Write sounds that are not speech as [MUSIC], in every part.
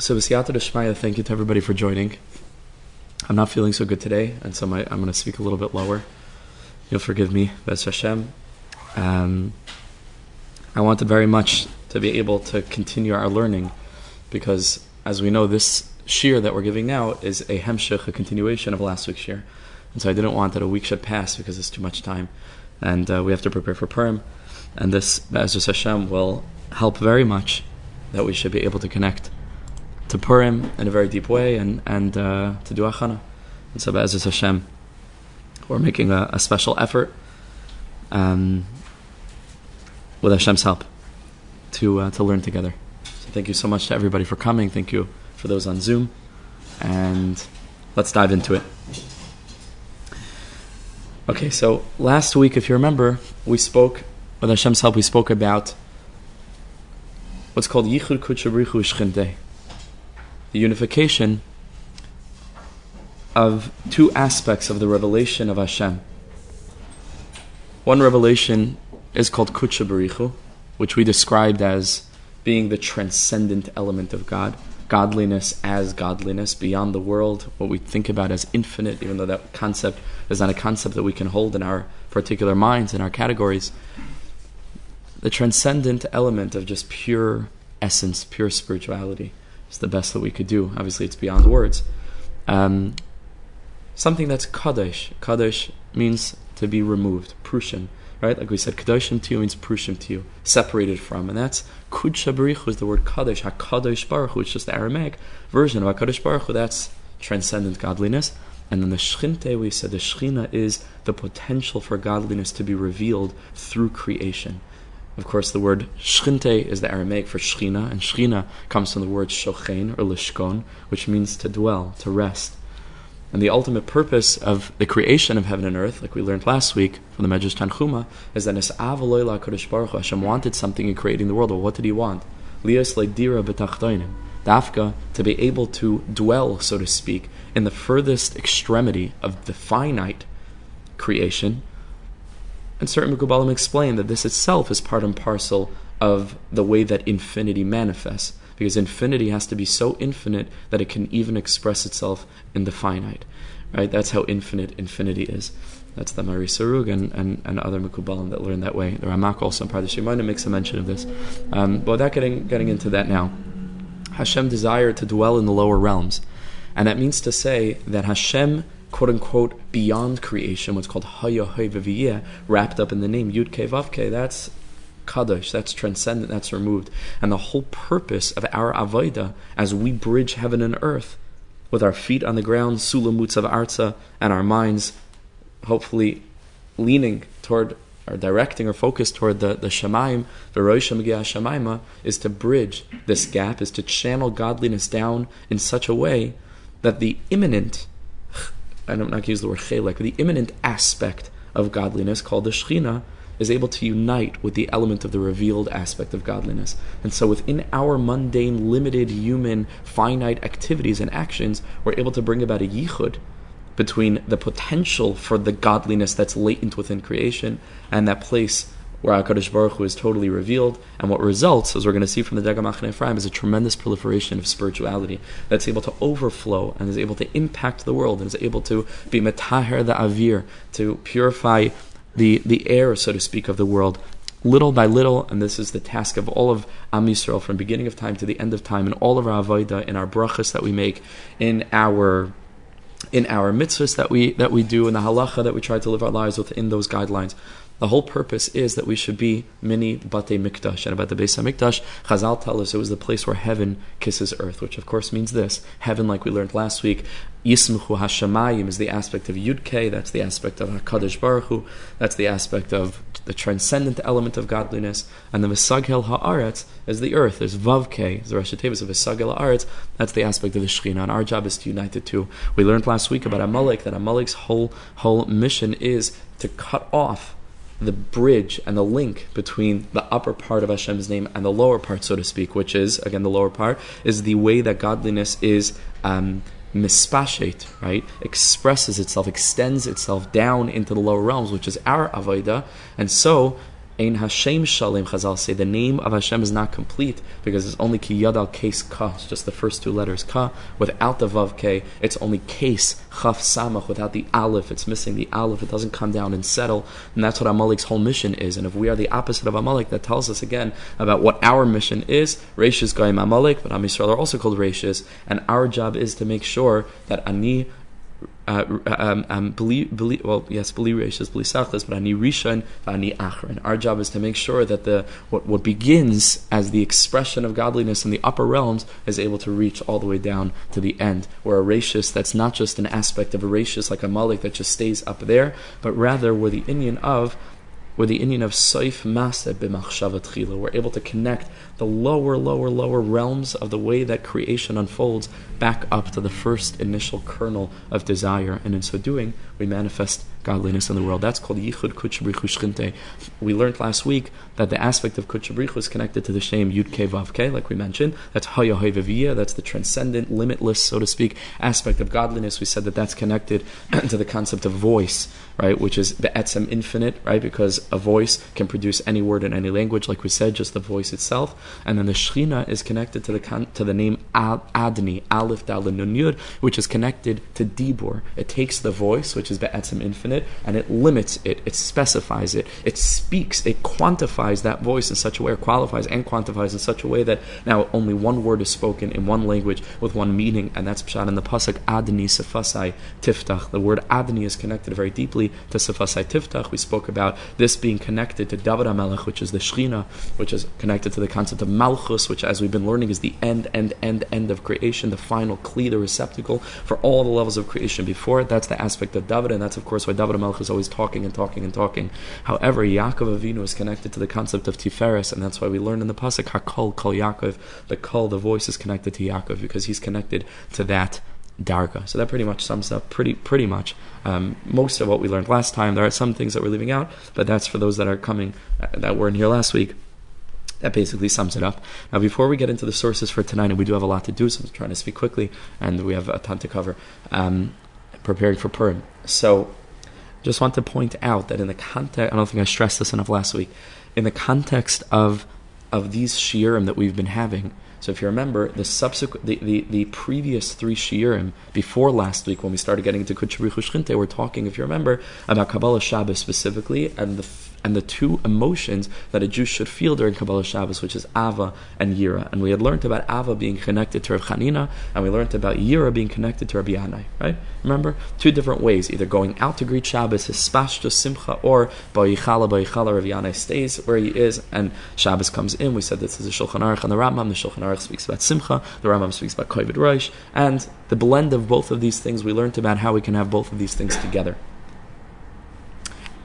So, V'siyata Shmaya, thank you to everybody for joining. I'm not feeling so good today, and so my, I'm going to speak a little bit lower. You'll forgive me, Bez Hashem. Um, I wanted very much to be able to continue our learning because, as we know, this shiur that we're giving now is a hemshich, a continuation of last week's shiur. And so I didn't want that a week should pass because it's too much time. And uh, we have to prepare for Purim. And this, Be'ezus Hashem, will help very much that we should be able to connect to Purim in a very deep way and, and uh, to do Achana. And so, Be'ezus Hashem, we're making a, a special effort um, with Hashem's help to, uh, to learn together. So, thank you so much to everybody for coming. Thank you for those on Zoom. And let's dive into it. Okay, so last week, if you remember, we spoke, with Hashem's help, we spoke about what's called Yichud Kutchabrichu Shchinte the unification of two aspects of the revelation of Hashem. One revelation is called Kutsha Barichu, which we described as being the transcendent element of God, godliness as godliness, beyond the world, what we think about as infinite, even though that concept is not a concept that we can hold in our particular minds, in our categories. The transcendent element of just pure essence, pure spirituality. It's the best that we could do. Obviously, it's beyond words. Um, something that's kadosh. Kadosh means to be removed, prushin, right? Like we said, kadoshim to you means prushim to you, separated from, and that's kudsha baruch is the word kadosh. Hakadosh baruch is just the Aramaic version of hakadosh baruch That's transcendent godliness. And then the shchinte, we said the shchina is the potential for godliness to be revealed through creation. Of course, the word shchinte is the Aramaic for shchina, and shchina comes from the word shochein or lishkon, which means to dwell, to rest. And the ultimate purpose of the creation of heaven and earth, like we learned last week from the Medrash Tanchuma, is that Nis'avaloyla Kodesh Baruch Hashem wanted something in creating the world. Well, what did he want? Lias dira betachtoinim. Dafka, to be able to dwell, so to speak, in the furthest extremity of the finite creation, and certain Mekubalim explain that this itself is part and parcel of the way that infinity manifests, because infinity has to be so infinite that it can even express itself in the finite. Right? That's how infinite infinity is. That's the Mari Sarug and, and, and other Mekubalim that learn that way. The Ramak also in Pardesh Shimon makes a mention of this. Um, but without getting, getting into that now, Hashem desired to dwell in the lower realms. And that means to say that Hashem quote unquote beyond creation, what's called Haya Hayvaviyah, wrapped up in the name Yud Ke Vav Ke, that's Kadosh, that's transcendent, that's removed. And the whole purpose of our Avodah, as we bridge heaven and earth, with our feet on the ground, Sulamutz of Arza, and our minds hopefully leaning toward or directing or focused toward the, the Shemaim, the Rosh Shemaima, is to bridge this gap, is to channel godliness down in such a way that the immanent I don't not use the word chelek, the imminent aspect of godliness called the Shechina is able to unite with the element of the revealed aspect of godliness. And so within our mundane, limited, human, finite activities and actions, we're able to bring about a yichud between the potential for the godliness that's latent within creation and that place where HaKadosh Baruch Hu is totally revealed, and what results, as we're going to see from the Degel Machaneh Ephraim, is a tremendous proliferation of spirituality that's able to overflow and is able to impact the world and is able to be metaher the avir, to purify the, the air, so to speak, of the world, little by little, and this is the task of all of Am Yisrael from beginning of time to the end of time, in all of our avodah, in our brachas that we make, in our in our mitzvahs that we that we do, in the halacha that we try to live our lives within those guidelines. The whole purpose is that we should be mini bate mikdash. And about the Beis Hamikdash, Chazal tell us it was the place where heaven kisses earth, which of course means this. Heaven, like we learned last week, Yismuchu Hashemayim is the aspect of Yudke, that's the aspect of HaKadosh Baruch Hu, that's the aspect of the transcendent element of godliness, and the Vesagel Haaretz is the earth. There's Vavke, the Rosh Tevis of Vesagel Haaretz, that's the aspect of the Shekhinah, and our job is to unite the two. We learned last week about Amalek, that Amalek's whole, whole mission is to cut off the bridge and the link between the upper part of Hashem's name and the lower part, so to speak, which is, again, the lower part, is the way that godliness is um, mispashet, right? Expresses itself, extends itself down into the lower realms, which is our avodah. And so, Ein Hashem Shalem, Chazal say, the name of Hashem is not complete because it's only Ki Yadal Case Ka, it's just the first two letters Ka. Without the Vav K, it's only Case Chaf Samach. Without the Aleph, it's missing the Aleph, it doesn't come down and settle. And that's what Amalek's whole mission is. And if we are the opposite of Amalek, that tells us again about what our mission is. Rashis Goyim Amalek, but Am Yisrael are also called Rashis. And our job is to make sure that Ani uh, um, um, believe, believe, well, yes, believe rishas, believe sachlis, but ani rishon, ani achron. Our job is to make sure that the what, what begins as the expression of godliness in the upper realms is able to reach all the way down to the end, where a rachis that's not just an aspect of a rachis like a malik that just stays up there, but rather where the Indian of where the Indian of Saif Masa b'machshava tchila. We're able to connect the lower, lower, lower realms of the way that creation unfolds back up to the first initial kernel of desire, and in so doing, we manifest godliness in the world. That's called Yichud Kutchabrichu Shchinte. We learned last week that the aspect of Kutchabrichu is connected to the shame Yud Ke like we mentioned. That's Hayah that's the transcendent, limitless, so to speak, aspect of godliness. We said that that's connected [CLEARS THROAT] to the concept of voice, right, which is the Etzem infinite, right, because a voice can produce any word in any language, like we said, just the voice itself. And then the Shechina is connected to the to the name Adni, Aleph Dalin Nun Yud, which is connected to Dibur. It takes the voice, which is Be'etzem infinite, and it limits it, it specifies it, it speaks, it quantifies that voice in such a way, or qualifies and quantifies in such a way that now only one word is spoken in one language with one meaning, and that's Pshat in the Pasuk Adni Sefasai Tiftach. The word Adni is connected very deeply to Sefasai Tiftach. We spoke about this being connected to David HaMelech, which is the Shechina, which is connected to the concept of Malchus, which, as we've been learning, is the end, end, end, end of creation, the final Kli, the receptacle for all the levels of creation before it. That's the aspect of David, and that's, of course, why David Malchus is always talking and talking and talking. However, Yaakov Avinu is connected to the concept of Tiferes, and that's why we learn in the Pasuk, Hakol, Kol Yaakov, the Kol, the voice is connected to Yaakov, because he's connected to that darga. So that pretty much sums up pretty pretty much um, most of what we learned last time. There are some things that we're leaving out, but that's for those that are coming uh, that weren't here last week. That basically sums it up. Now, before we get into the sources for tonight, and we do have a lot to do, so I'm trying to speak quickly, and we have a ton to cover, um, preparing for Purim. So, just want to point out that in the context, I don't think I stressed this enough last week, in the context of of these shiurim that we've been having, so if you remember, the subsequent, the, the, the previous three shiurim before last week, when we started getting into Kutchabrichu we're talking, if you remember, about Kabbalah Shabbos specifically, and the and the two emotions that a Jew should feel during Kabbalah Shabbos, which is Ava and Yira. And we had learned about Ava being connected to Rav Chanina, and we learned about Yira being connected to Rabbi Yanai, right? Remember? Two different ways, either going out to greet Shabbos, his spashto simcha, or Ba'yichala, Ba'yichala, Rabbi Yanai stays where he is, and Shabbos comes in. We said this is a Shulchan Aruch and the Rambam. The Shulchan Aruch speaks about simcha, the Rambam speaks about Kovid Rosh, and the blend of both of these things, we learned about how we can have both of these things together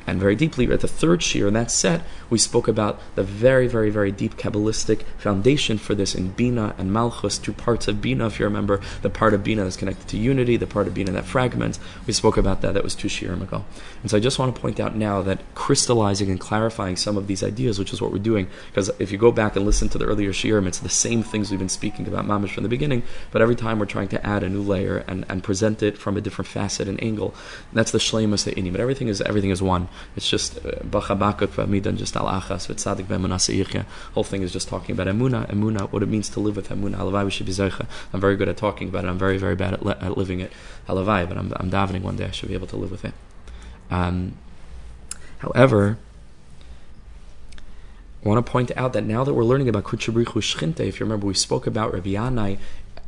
and very deeply. At the third shiur in that set, we spoke about the very, very, very deep Kabbalistic foundation for this in Bina and Malchus, two parts of Bina, if you remember, the part of Bina that's connected to unity, the part of Bina that fragments. We spoke about that, that was two shiurim ago. And so I just want to point out now that crystallizing and clarifying some of these ideas, which is what we're doing, because if you go back and listen to the earlier shiurim, it's the same things we've been speaking about Mamish from the beginning, but every time we're trying to add a new layer and, and present it from a different facet and angle. And that's the shlemus the but everything is everything is one. It's just uh, v'amidan, just al achas v'tzadik b'emunah Whole thing is just talking about emuna, emuna, what it means to live with emuna. Halavai should be I'm very good at talking about it. I'm very very bad at, li- at living it. Halavai, but I'm, I'm davening one day. I should be able to live with it. Um, however. I want to point out that now that we're learning about Kutchabrichu Shchinte, if you remember, we spoke about Rabbi Yanai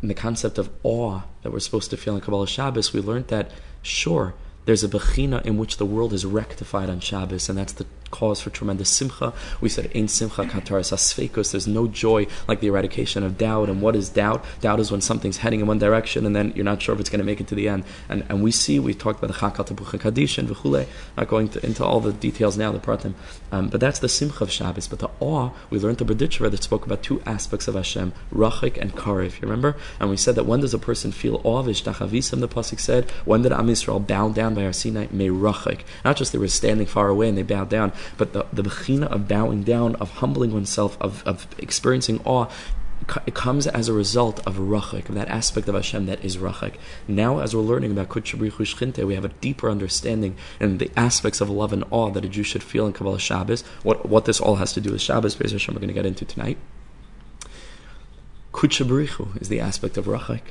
and the concept of awe that we're supposed to feel in Kabbalah Shabbos. We learned that, sure, there's a bechina in which the world is rectified on Shabbos, and that's the cause for tremendous simcha. We said, Ein simcha kataras asfekos. There's no joy like the eradication of doubt. And what is doubt? Doubt is when something's heading in one direction and then you're not sure if it's going to make it to the end. And and we see, we talked about the chakal tabucha kaddish and v'chule. Not going to, into all the details now, the pratim. Um, but that's the simcha of Shabbos. But the awe, we learned the Berditchever that spoke about two aspects of Hashem, rachik and karev. You remember? And we said that when does a person feel awe? Vishtachavisim, the pasuk said. When did Am Yisrael bow down by our Sinai? May rachik. Not just they were standing far away and they bowed down, but the, the bechina of bowing down, of humbling oneself, of, of experiencing awe, it comes as a result of rachik, of that aspect of Hashem that is rachik. Now, as we're learning about Kutchabrichu Shchinte, we have a deeper understanding in the aspects of love and awe that a Jew should feel in Kabbalah Shabbos. What, what this all has to do with Shabbos, Beis Hashem, we're going to get into tonight. Kutchabrichu is the aspect of rachik.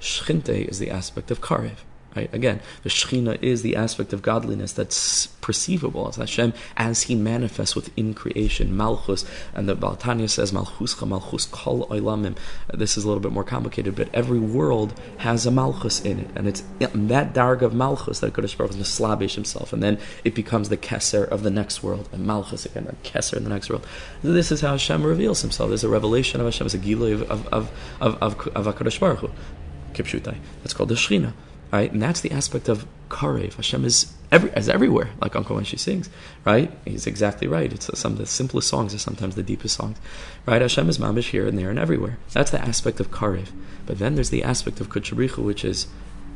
Shchinte is the aspect of karev. Right? Again, the Shekhinah is the aspect of godliness that's perceivable as Hashem as He manifests within creation. Malchus, and the Baal HaTanya says Malchuscha, Malchus Kol Olamim. This is a little bit more complicated, but every world has a Malchus in it, and it's in that darg of Malchus that Kodesh Baruch is Slabish himself, and then it becomes the Keser of the next world, and Malchus again, and Keser in the next world. This is how Hashem reveals Himself. There's a revelation of Hashem, it's a Gilui of of of of, of, of, of Baruch Hu. Kipshutai. That's called the Shekhinah right? And that's the aspect of karev. Hashem is every is everywhere, like Uncle Moishy sings, right? He's exactly right. It's some of the simplest songs are sometimes the deepest songs, right? Hashem is mamish here and there and everywhere. That's the aspect of karev. But then there's the aspect of kuchabrichu, which is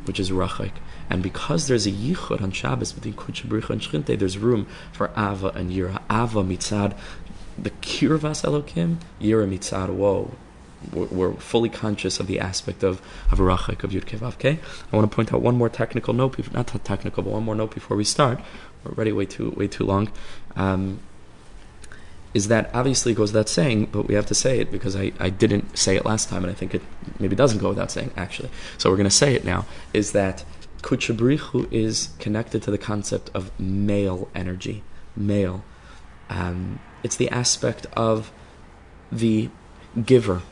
which is rachik. And because there's a yichud on Shabbos between kuchabrichu and shchinte, there's room for ava and yira. Ava mitzad the kirvas elokim, yira mitzad whoa we're fully conscious of the aspect of of Rachik, of Yud Kevav. I want to point out one more technical note, not technical, but one more note before we start. We're already way too way too long. Um, is that obviously goes without saying, but we have to say it because I, I didn't say it last time, and I think it maybe doesn't go without saying actually. So we're going to say it now. Is that Kuchabrichu is connected to the concept of male energy, male. Um, it's the aspect of the giver,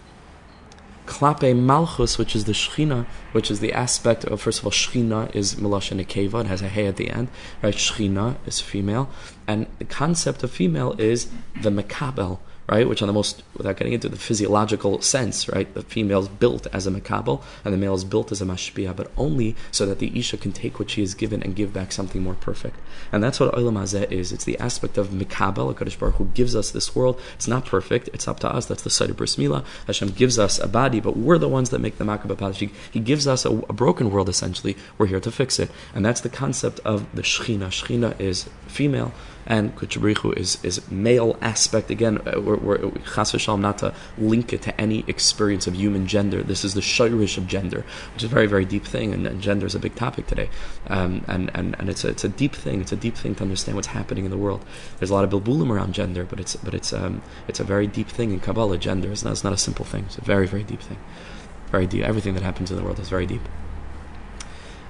Klape Malchus, which is the Shechina, which is the aspect of, first of all, Shechina is Melasha Nekeva, it has a hey at the end, right? Shechina is female, and the concept of female is the Mekabel, right? Which on the most, without getting into the physiological sense, right? The female is built as a makabel and the male is built as a mashpia, but only so that the isha can take what she is given and give back something more perfect. And that's what olam hazeh is. It's the aspect of makabel, Hakadosh Baruch who gives us this world. It's not perfect. It's up to us. That's the side of bris milah. Hashem gives us a body, but we're the ones that make the makabel body. He gives us a, a, broken world. Essentially, we're here to fix it, and that's the concept of the shechina. Shechina is female and Kuchabrichu is is male aspect. Again, uh, we're, we're not to link it to any experience of human gender. This is the shirish of gender, which is a very very deep thing, and, and gender is a big topic today. Um, and and and it's a, it's a deep thing. It's a deep thing to understand what's happening in the world. There's a lot of bilbulim around gender, but it's but it's um, it's a very deep thing in Kabbalah. Gender is not, it's not a simple thing. It's a very very deep thing. Very deep. Everything that happens in the world is very deep.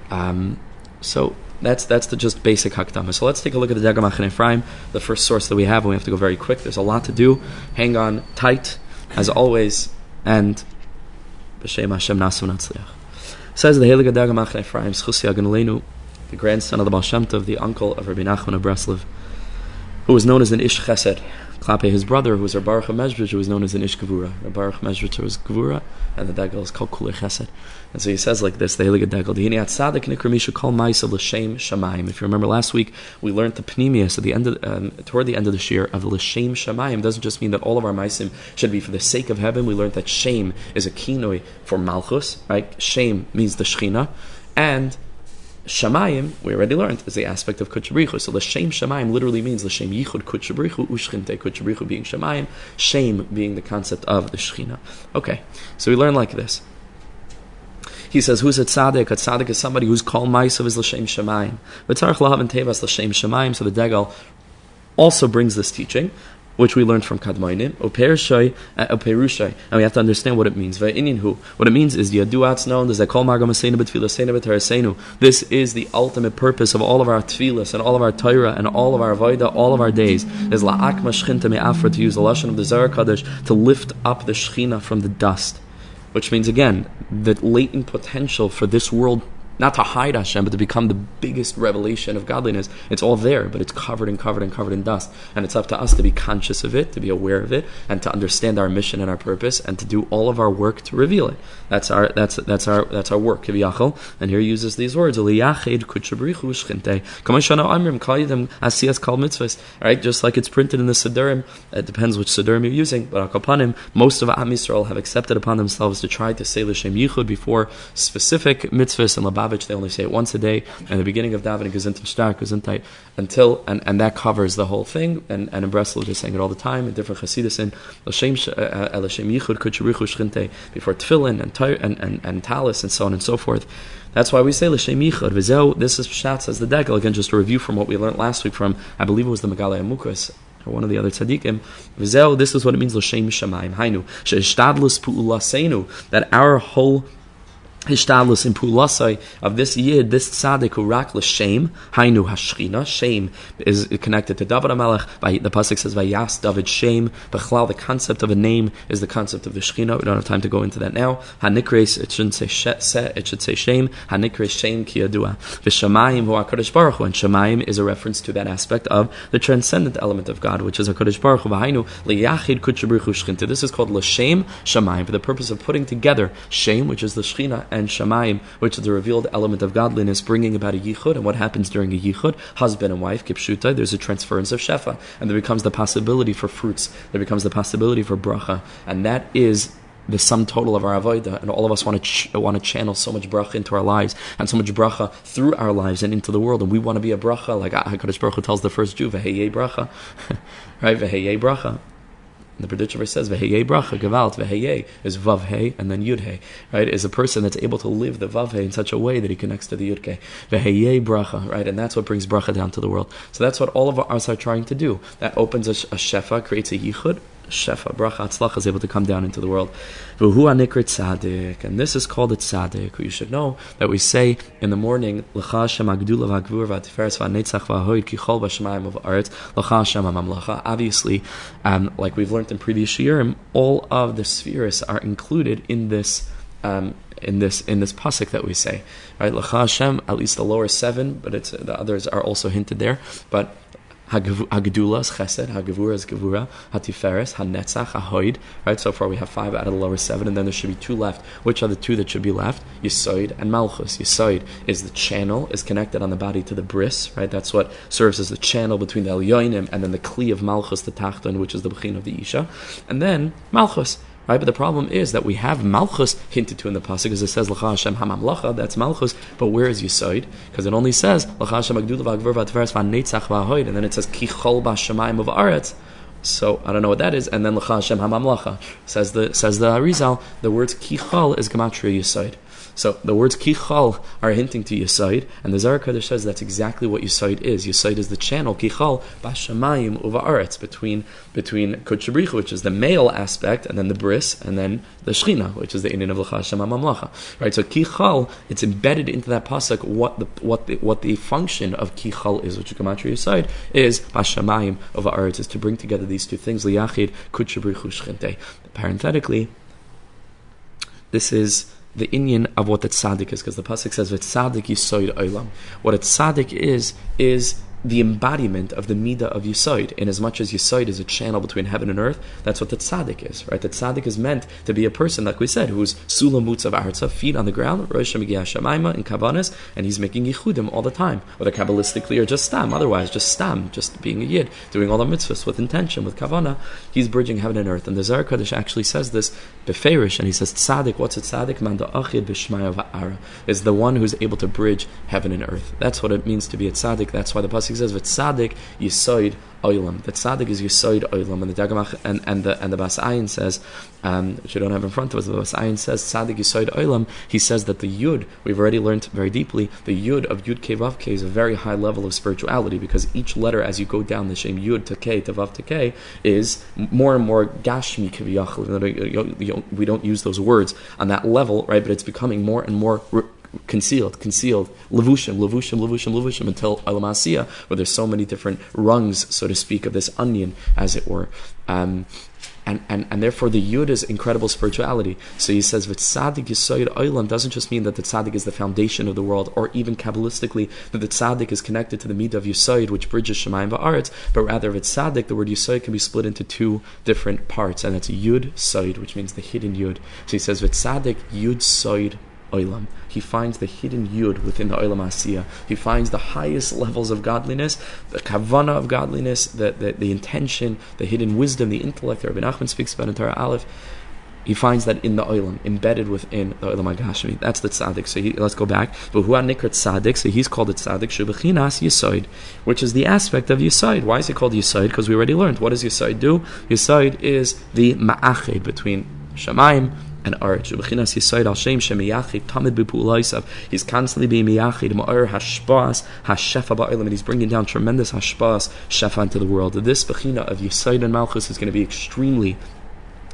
Um, so that's that's the just basic hakdama. So let's take a look at the Degel Machaneh Ephraim, the first source that we have, and we have to go very quick. There's a lot to do. Hang on tight, as always, and b'shem Hashem nasu natzliach. Says the Heilige Degel Machaneh Ephraim, Schusi Aganolenu, the grandson of the Baal Shem the uncle of Rabbi Nachman of Breslov, who was known as an Ish Chesed. Klape, his brother, who was a Baruch Mezrich, who was known as an Ish Gevura. Baruch Mezrich was Gevura, and the Dagel is called Kulei Chesed. And so he says like this, the Heilige Dagel, Dihini Atzadik Nikramisha Kol Maisav L'Shem Shamayim. If you remember last week, we learned the Pnimius at the end of, um, toward the end of the year of L'Shem Shamayim. doesn't just mean that all of our Maisim should be for the sake of heaven. We learned that shame is a kinoi for Malchus, right? Shame means the Shechina. And Shamayim, we already learned, is the aspect of Kutchabrichu. So the Shem Shamayim literally means the Shem Yichud Kutchabrichu, Ushchinte Kutchabrichu being Shamayim, Shem being the concept of the Shechina. Okay, so we learn like this. He says, "Who's a tzaddik? A tzaddik is somebody who's called ma'asav is l'shem shemayim. V'tzarich lahav and tevas l'shem shemayim." So the Degel also brings this teaching which we learned from Kadmainim, Operushai, uh, and we have to understand what it means. What it means is the Aduats known as This is the ultimate purpose of all of our tefillas and all of our Torah and all of our Vaida, all of our days, is La'akma Shchinta Me'afra, to use the Lashon of the Zohar Kaddish, to lift up the Shechina from the dust. Which means, again, the latent potential for this world not to hide Hashem, but to become the biggest revelation of godliness. It's all there, but it's covered and covered and covered in dust. And it's up to us to be conscious of it, to be aware of it, and to understand our mission and our purpose, and to do all of our work to reveal it. That's our that's that's our that's our work. Kiviyachol. And here he uses these words: Right, just like it's printed in the Siddurim. It depends which Siddurim you're using, but Akapanim, most of Am Yisrael have accepted upon themselves to try to say the L'Shem Yichud before specific mitzvahs and Labab They only say it once a day, and the beginning of davening Gesundheit stark, until, and, and that covers the whole thing, and, and in Breslov they're saying it all the time, in different Chasidus, in L'Shem uh, uh, Yichud Kutsharuchu Shchinte, before Tefillin and, and, and, and Talis, and so on and so forth. That's why we say L'Shem Yichud. This is Pshat, as the Degel, again, just a review from what we learned last week from, I believe it was the Megalei Amukas, or one of the other tzaddikim. This is what it means l'shem shamayim. Hainu that our whole Hishtadlus in Pulasai of this year, this tzaddik who rak l'shem, hainu hashchina, shame is connected to David HaMelech, by, the Pasuk says, Vayas David Shem, Bechlal, the concept of a name is the concept of the Shechina, we don't have time to go into that now, Hanikres, it shouldn't say se, it should say shame, Hanikres Shem ki yadua, V'shamayim hu HaKadosh Baruch Hu, and Shamayim is a reference to that aspect of the transcendent element of God, which is HaKadosh Baruch Hu, V'hainu, liyachid kutchabrichu shchinta, this is called l'shem shamayim, for the purpose of putting together shame, which is the Shechina, and Shamayim, which is the revealed element of godliness, bringing about a yichud. And what happens during a yichud? Husband and wife, kipshuta, there's a transference of shefa, and there becomes the possibility for fruits. There becomes the possibility for bracha, and that is the sum total of our avodah, and all of us want to ch- want to channel so much bracha into our lives and so much bracha through our lives and into the world, and we want to be a bracha, like ah, Hakadosh Baruch Hu tells the first Jew, "Veheye bracha," [LAUGHS] right? Veheye bracha. And the prediction verse says, Veheye bracha, gevalt, veheye, is vav hey, and then yud hey, right? Is a person that's able to live the vav hey in such a way that he connects to the yud hey. Veheye bracha, right? And that's what brings bracha down to the world. So that's what all of us are trying to do. That opens a, a shefa, creates a yichud, shefa, bracha, atzlach is able to come down into the world. V'hu anikrit tzaddik, and this is called a tzaddik. You should know that we say in the morning, Hashem Hashem. Obviously, um, like we've learned in previous year, all of the spheres are included in this um, in this in this pasuk that we say, right? L'cha Hashem, at least the lower seven, but it's the others are also hinted there. But Hagdula is Chesed, Hagavura is Gavura, Hatiferes, Hanetzach, Hahoid. Right, so far we have five out of the lower seven, and then there should be two left. Which are the two that should be left? Yisoid and Malchus. Yisoid is the channel, is connected on the body to the bris, right? That's what serves as the channel between the Elyoinim and then the Kli of Malchus, the Tachton, which is the Bechin of the Isha. And then Malchus Right? But the problem is that we have Malchus hinted to in the pasuk, because it says L'cha Hashem Hamamlacha, that's Malchus, but where is Yisoid? Because it only says L'cha Hashem Agdul V'Agver V'Atveres V'Netzach V'Ahoid, and then it says Kichol B'Shamayim of Aretz. So I don't know what that is, and then L'cha Hashem Hamamlacha says the says the Arizal. The words Kichol is Gematria Yisoid. So the words kichal are hinting to Yisaid, and the Zohar Kodesh says that's exactly what Yisaid is. Yisaid is the channel kichal bashamayim uva'aretz between between Kutchabrichu, which is the male aspect, and then the bris, and then the shechina, which is the Indian of L'cha Mamlacha. Right. So kichal, it's embedded into that pasuk what the what the what the function of kichal is, which Gematria Yisaid, is bashamayim uva'aretz, is to bring together these two things liyachid. Parenthetically, this is the inyan of what the tzaddik is, because the pasuk says that "V'tzaddik yisoid olam." What a tzaddik is is the embodiment of the midah of Yisoid. In as much as Yisoid is a channel between heaven and earth, that's what the tzaddik is, right? The tzaddik is meant to be a person, like we said, who's sulamutz of arza, feet on the ground, rosh shemaima in kavanas, and he's making yichudim all the time, whether kabbalistically or just stam. Otherwise, just stam, just being a yid, doing all the mitzvahs with intention, with kavana. He's bridging heaven and earth. And the Zohar Kodesh actually says this beferish, and he says tzaddik. What's a tzaddik? Manda achid b'shmaya va'ara is the one who's able to bridge heaven and earth. That's what it means to be a tzaddik. That's why the pasuk says v'tzadik yisoid oilam. The tzaddik is yisoid oilam, and the Dagamach and, and the and the Bas Ayin says, um, which we don't have in front of us. The Bas Ayin says tzaddik yisoid oilam. He says that the yud we've already learned very deeply. The yud of yud ke vav ke is a very high level of spirituality because each letter as you go down the same yud to ke to vav to ke is more and more gashmi kiviyachal. We don't use those words on that level, right? But it's becoming more and more concealed, concealed, levushim, levushim, levushim, levushim, until alamasiya, where there's so many different rungs, so to speak, of this onion, as it were. Um, and, and, and therefore the yud is incredible spirituality. So he says, "V'tzadik yisoid oilam" doesn't just mean that the tzaddik is the foundation of the world, or even kabbalistically that the tzaddik is connected to the midah of yisoid, which bridges shemayim va'aretz, but rather v'tzadik, the word yisoid can be split into two different parts, and it's yud soid, which means the hidden yud. So he says, "V'tzadik yud soid olam. He finds the hidden yud within the olam asiyah. He finds the highest levels of godliness, the kavana of godliness, the, the, the intention, the hidden wisdom, the intellect Rabbi Nachman speaks about in Torah Aleph. he finds that in the oilam, embedded within the oilam agashmi. That's the tzaddik. So he, let's go back. But who nikrat tzaddik? So he's called it tzaddik shubachinas yisoid, which is the aspect of yisoid. Why is it called yisoid? Because we already learned. What does yisoid do? Yisoid is the ma'ached between shemaim and arch. He's constantly being miyachid, ma'ar hashpas, hashefa ba'ilim, and he's bringing down tremendous hashpas, shefa into the world. This bechina of Yisoid and Malchus is going to be extremely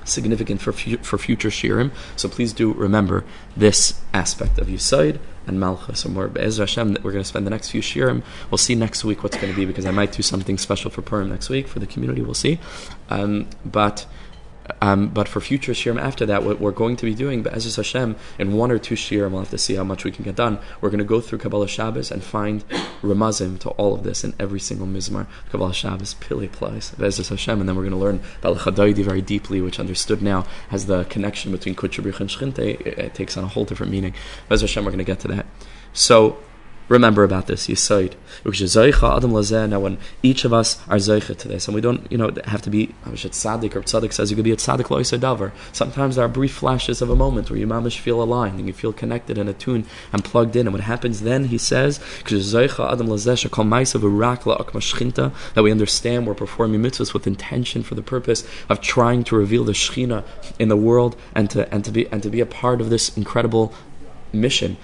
significant for fu- for future shiurim. So please do remember this aspect of Yisoid and Malchus. So more Be'ezra Hashem, that we're going to spend the next few shiurim. We'll see next week what's going to be because I might do something special for Purim next week for the community. We'll see, um, but. Um, but for future shiurim after that, what we're going to be doing, Be'ezus Hashem, in one or two shiurim, we'll have to see how much we can get done. We're going to go through Kabbalah Shabbos and find remazim to all of this in every single mizmar. Kabbalah Shabbos, Pili Plais, Be'ezus Hashem, and then we're going to learn Balachadaidi very deeply, which understood now has the connection between Kutchabrich and Shchinte. It, it, takes on a whole different meaning. Be'ezus Hashem, we're going to get to that. So, remember about this yisoid. Now, when each of us are zeicha to this, and we don't, you know, have to be tzaddik or tzaddik says you could be a tzaddik loisadavar. Sometimes there are brief flashes of a moment where you mamish feel aligned and you feel connected and attuned and plugged in. And what happens then, he says, that we understand we're performing mitzvahs with intention for the purpose of trying to reveal the shechina in the world and to and to be and to be a part of this incredible mission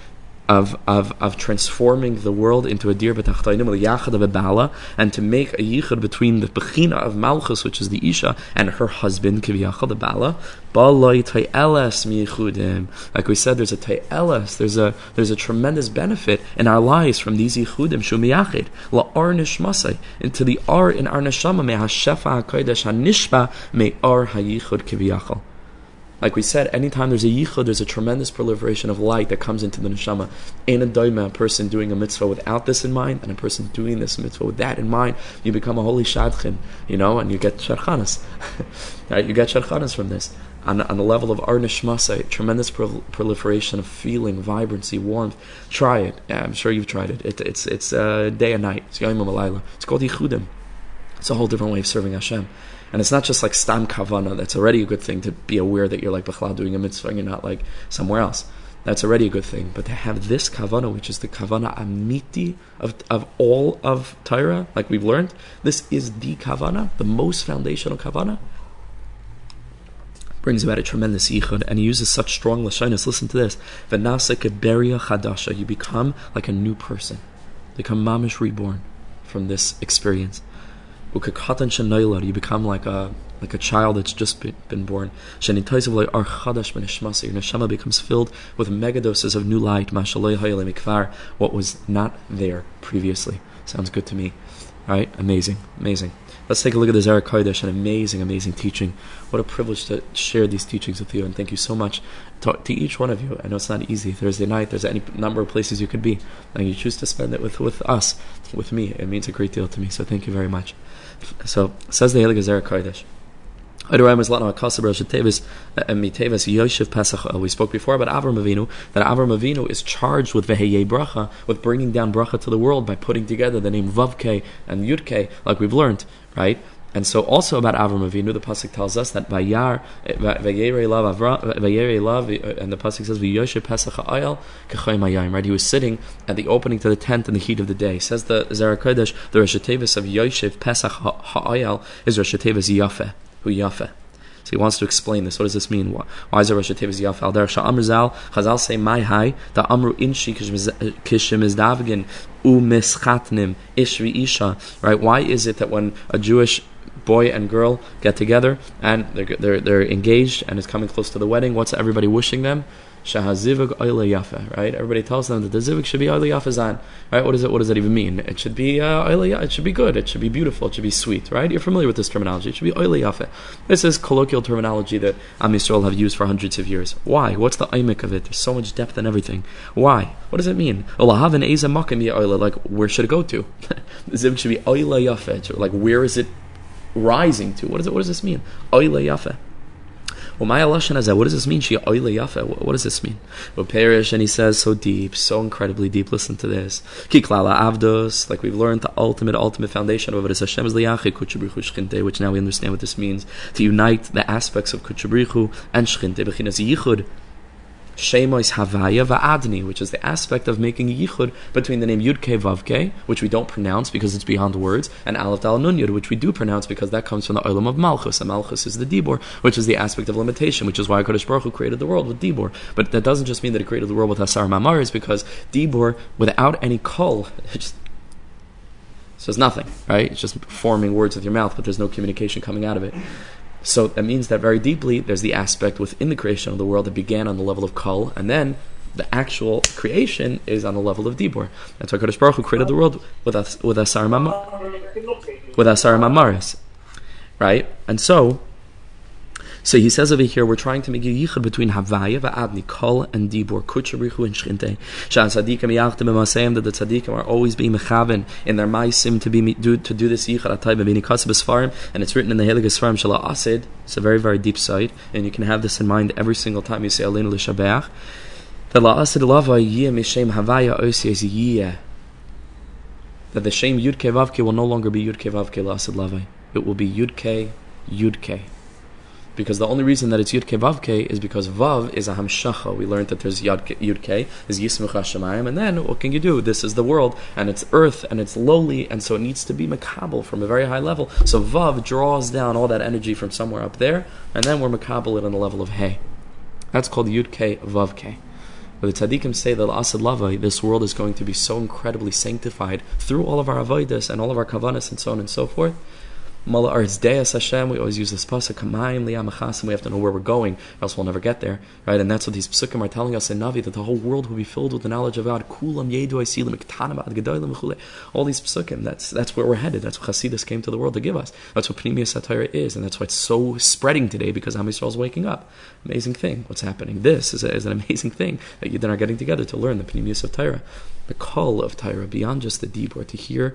of, of, of transforming the world into a dir b'tachtainim yachad of a bala, and to make a yichud between the bechina of malchus, which is the isha, and her husband kiviyachad the bala. Like we said, there's a tayeles, there's a there's a tremendous benefit in our lives from these yichudim shumiyachid la ar nishmasai into the ar in our neshama me hashefa hakodesh hanishba me ar hayichud kiviyachal. Like we said, anytime there's a yichud, there's a tremendous proliferation of light that comes into the neshama. In a doima, a person doing a mitzvah without this in mind, and a person doing this mitzvah with that in mind, you become a holy shadchan, you know, and you get sharchanas. [LAUGHS] right? You get sharchanas from this. On, on the level of arnishmasa, tremendous pro- proliferation of feeling, vibrancy, warmth. Try it. Yeah, I'm sure you've tried it. it it's it's uh, day and night. It's Yom It's called yichudim. It's a whole different way of serving Hashem. And it's not just like stam kavana. That's already a good thing to be aware that you're like b'chlal doing a mitzvah and you're not like somewhere else. That's already a good thing. But to have this kavana, which is the kavana amiti of, of all of Torah, like we've learned, this is the kavana, the most foundational kavana, brings about a tremendous yichud, and he uses such strong lashonis. Listen to this: "V'nasa keberia chadasha." You become like a new person, become mamish reborn from this experience you become like a like a child that's just been born. Your neshama becomes filled with megadoses of new light, what was not there previously. Sounds good to me. All right, Amazing, amazing. Let's take a look at the Zera Kodesh, an amazing, amazing teaching. What a privilege to share these teachings with you, and thank you so much to, to each one of you. I know it's not easy. Thursday night, there's any number of places you could be, and you choose to spend it with, with us, with me. It means a great deal to me, so thank you very much. So says the Helig Zera Kodesh. Uh, uh, we spoke before about Avram Avinu, that Avram Avinu is charged with Veheye Bracha, with bringing down Bracha to the world by putting together the name Vavke and Yudke, like we've learned, right? And so, also about Avram Avinu, the pasuk tells us that Vayar eh, Vayere Lav Vayere Lav, eh, eh, and the pasuk says V'Yoshe Pesach Ha'ayel K'Chay Mayim. Right, he was sitting at the opening to the tent in the heat of the day. Says the Zera Kodesh, the Rosh of Yoshev Pesach Ha'ayel is Rosh Yafe, who Yafe. So he wants to explain this. What does this mean? Why, why is there Rosh Hashanah Yaf al Derech Amr Zal? Chazal say my hai the Amru Inshi Kishim is Davgin U Mischatnim Ishvi Isha. Right? Why is it that when a Jewish boy and girl get together and they're, they're, they're engaged and it's coming close to the wedding. What's everybody wishing them? Shahazivig oile yafa, right? Everybody tells them that the Zivik should be oile yafazan, right? What does it? What does that even mean? It should be uh, oile. It should be good. It should be beautiful. It should be sweet, right? You're familiar with this terminology. It should be oile yafa. This is colloquial terminology that Am Yisrael have used for hundreds of years. Why? What's the imik of it? There's so much depth and everything. Why? What does it mean? Like where should it go to? [LAUGHS] the Zivik should be oile yafa. Like where is it rising to. What, is it, what does this mean? Oile What does this mean? What does this mean? Perish, and he says so deep, so incredibly deep. Listen to this. avdos, like we've learned, the ultimate, ultimate foundation of it is Hashem is which now we understand what this means. To unite the aspects of kuchabrichu and shchinte, bechinas yichud, Shemois Havaya Va'adni, which is the aspect of making yichud between the name Yud Ke Vav Ke, which we don't pronounce because it's beyond words, and Aleph Dal Nun Yud, which we do pronounce because that comes from the Olam of Malchus, and Malchus is the Dibor, which is the aspect of limitation, which is why Kodesh Baruch Hu created the world with Dibor. But that doesn't just mean that he created the world with Asar Mamar, is because Dibor, without any kol, [LAUGHS] just says nothing, right? It's just forming words with your mouth, but there's no communication coming out of it. So that means that very deeply, there's the aspect within the creation of the world that began on the level of Kal, and then the actual creation is on the level of Dibor. That's why Kodesh Baruch Hu created the world with us with Asar Mamar, with Asar Mamaris, right? And so so he says over here, we're trying to make a yichud between Havaya, Va'adni, Kol, and Dibur, Kucharichu, and Shchinte. Shan Tzadikim Yachtim B'Masayim, that the Tzadikim are always being mechaven in their Maisim to be do, to do this yichud atay b'vini kasab Sfarim, and it's written in the Helig Sfarim Shala Asid. It's a very, very deep side, and you can have this in mind every single time you say Aleinu L'Shabeach. That La Asid Lava Mishem Havaya Osies Yiyah. That the shame Yud Vavke will no longer be Yud Vavke La Asid. It will be Yud Ke, Yud Ke because the only reason that it's Yud Ke Vav Ke is because Vav is a Hamshacha. We learned that there's Yud Ke, is Yismuch Hashemayim, and then what can you do? This is the world, and it's earth, and it's lowly, and so it needs to be Makabel from a very high level. So Vav draws down all that energy from somewhere up there, and then we're Makabel it on the level of Hey. That's called Yud Ke Vav Ke. But the tzaddikim say that Asad Lava, this world is going to be so incredibly sanctified through all of our avodas and all of our kavanas and so on and so forth, Mala Arzdeyas Hashem, we always use this pasuk, Kamayim Liyamachasim, we have to know where we're going, or else we'll never get there. Right? And that's what these psukim are telling us in Navi, that the whole world will be filled with the knowledge of God. Kulam Yedu Asilim, Gedolim All these psukim, that's that's where we're headed. That's what Hasidus came to the world to give us. That's what Pneumius Satire is, and that's why it's so spreading today because Am Yisrael is waking up. Amazing thing, what's happening. This is, a, is an amazing thing that you then are getting together to learn the of Torah, the call of Torah, beyond just the deep, or to hear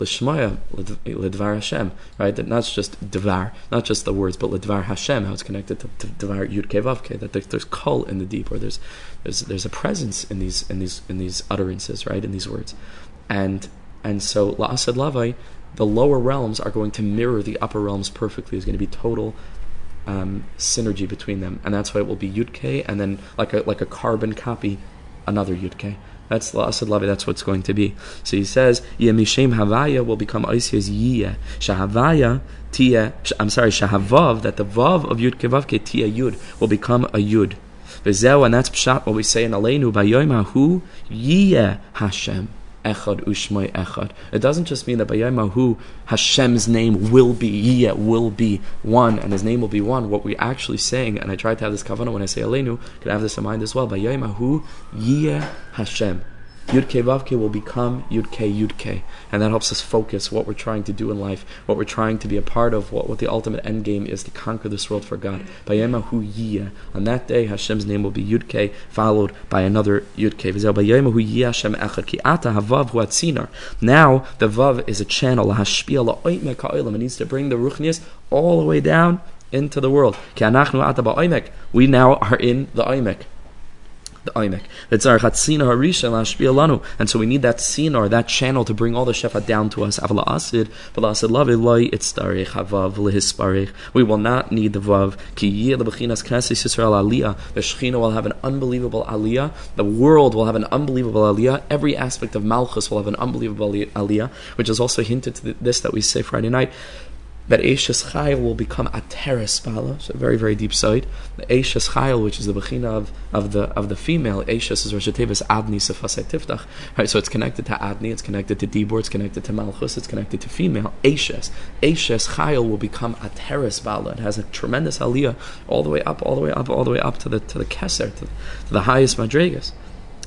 l'shmaya l'dvar Hashem, right? That not just dvar, not just the words, but l'dvar Hashem, how it's connected to, to dvar yud kevavke. That there's, there's kol in the deep, or there's there's there's a presence in these in these in these utterances, right? In these words, and and so la'asad lavai, the lower realms are going to mirror the upper realms perfectly. There's going to be total um, synergy between them, and that's why it will be yud and then like a like a carbon copy, another yud that's the La'asad Lavi, that's what's going to be. So he says, Yemishem Havaya will become Isis Yiyah. Shahavaya Tia, I'm sorry, Shahavav, that the Vav of Yud Kevavke Tia Yud will become a Yud. V'zeu, and that's Pshat, what we say in Aleinu, Bayoim Hahu Yiyah Hashem. Echad Echad. It doesn't just mean that by Bayyamahu Hashem's name will be Yeh will be one, and His name will be one. What we're actually saying, and I try to have this kavanah when I say Aleinu, can have this in mind as well. By Bayyamahu Yeh Hashem. Yud Ke Vav Ke will become Yud Ke Yud Ke. And that helps us focus what we're trying to do in life, what we're trying to be a part of, what, what the ultimate end game is to conquer this world for God. On that day, Hashem's name will be Yud Ke, followed by another Yud Ke. Bayemahu Yiyah Hashem Echad. Ki ata havav hu Now, the Vav is a channel. It needs to bring the Ruchnias all the way down into the world. We now are in the Oimek the Lashbialanu. And so we need that scene or that channel to bring all the Shefa down to us. We will not need the Vav. The Shechina will have an unbelievable Aliyah. The world will have an unbelievable Aliyah. Every aspect of Malchus will have an unbelievable Aliyah, which is also hinted to this that we say Friday night that Eishes Chayil will become a Spala, so a very, very deep side. The Eishes Chayil, which is the Bechina of, of the of the female, Eishes is Rosh Adni Sefasei Tiftach. Right, so it's connected to Adni, it's connected to Dibor, it's connected to Malchus, it's connected to female. Eishes. Eishes Chayil will become a Spala. It has a tremendous aliyah all the way up, all the way up, all the way up to the to the Keser, to, to the highest Madregas.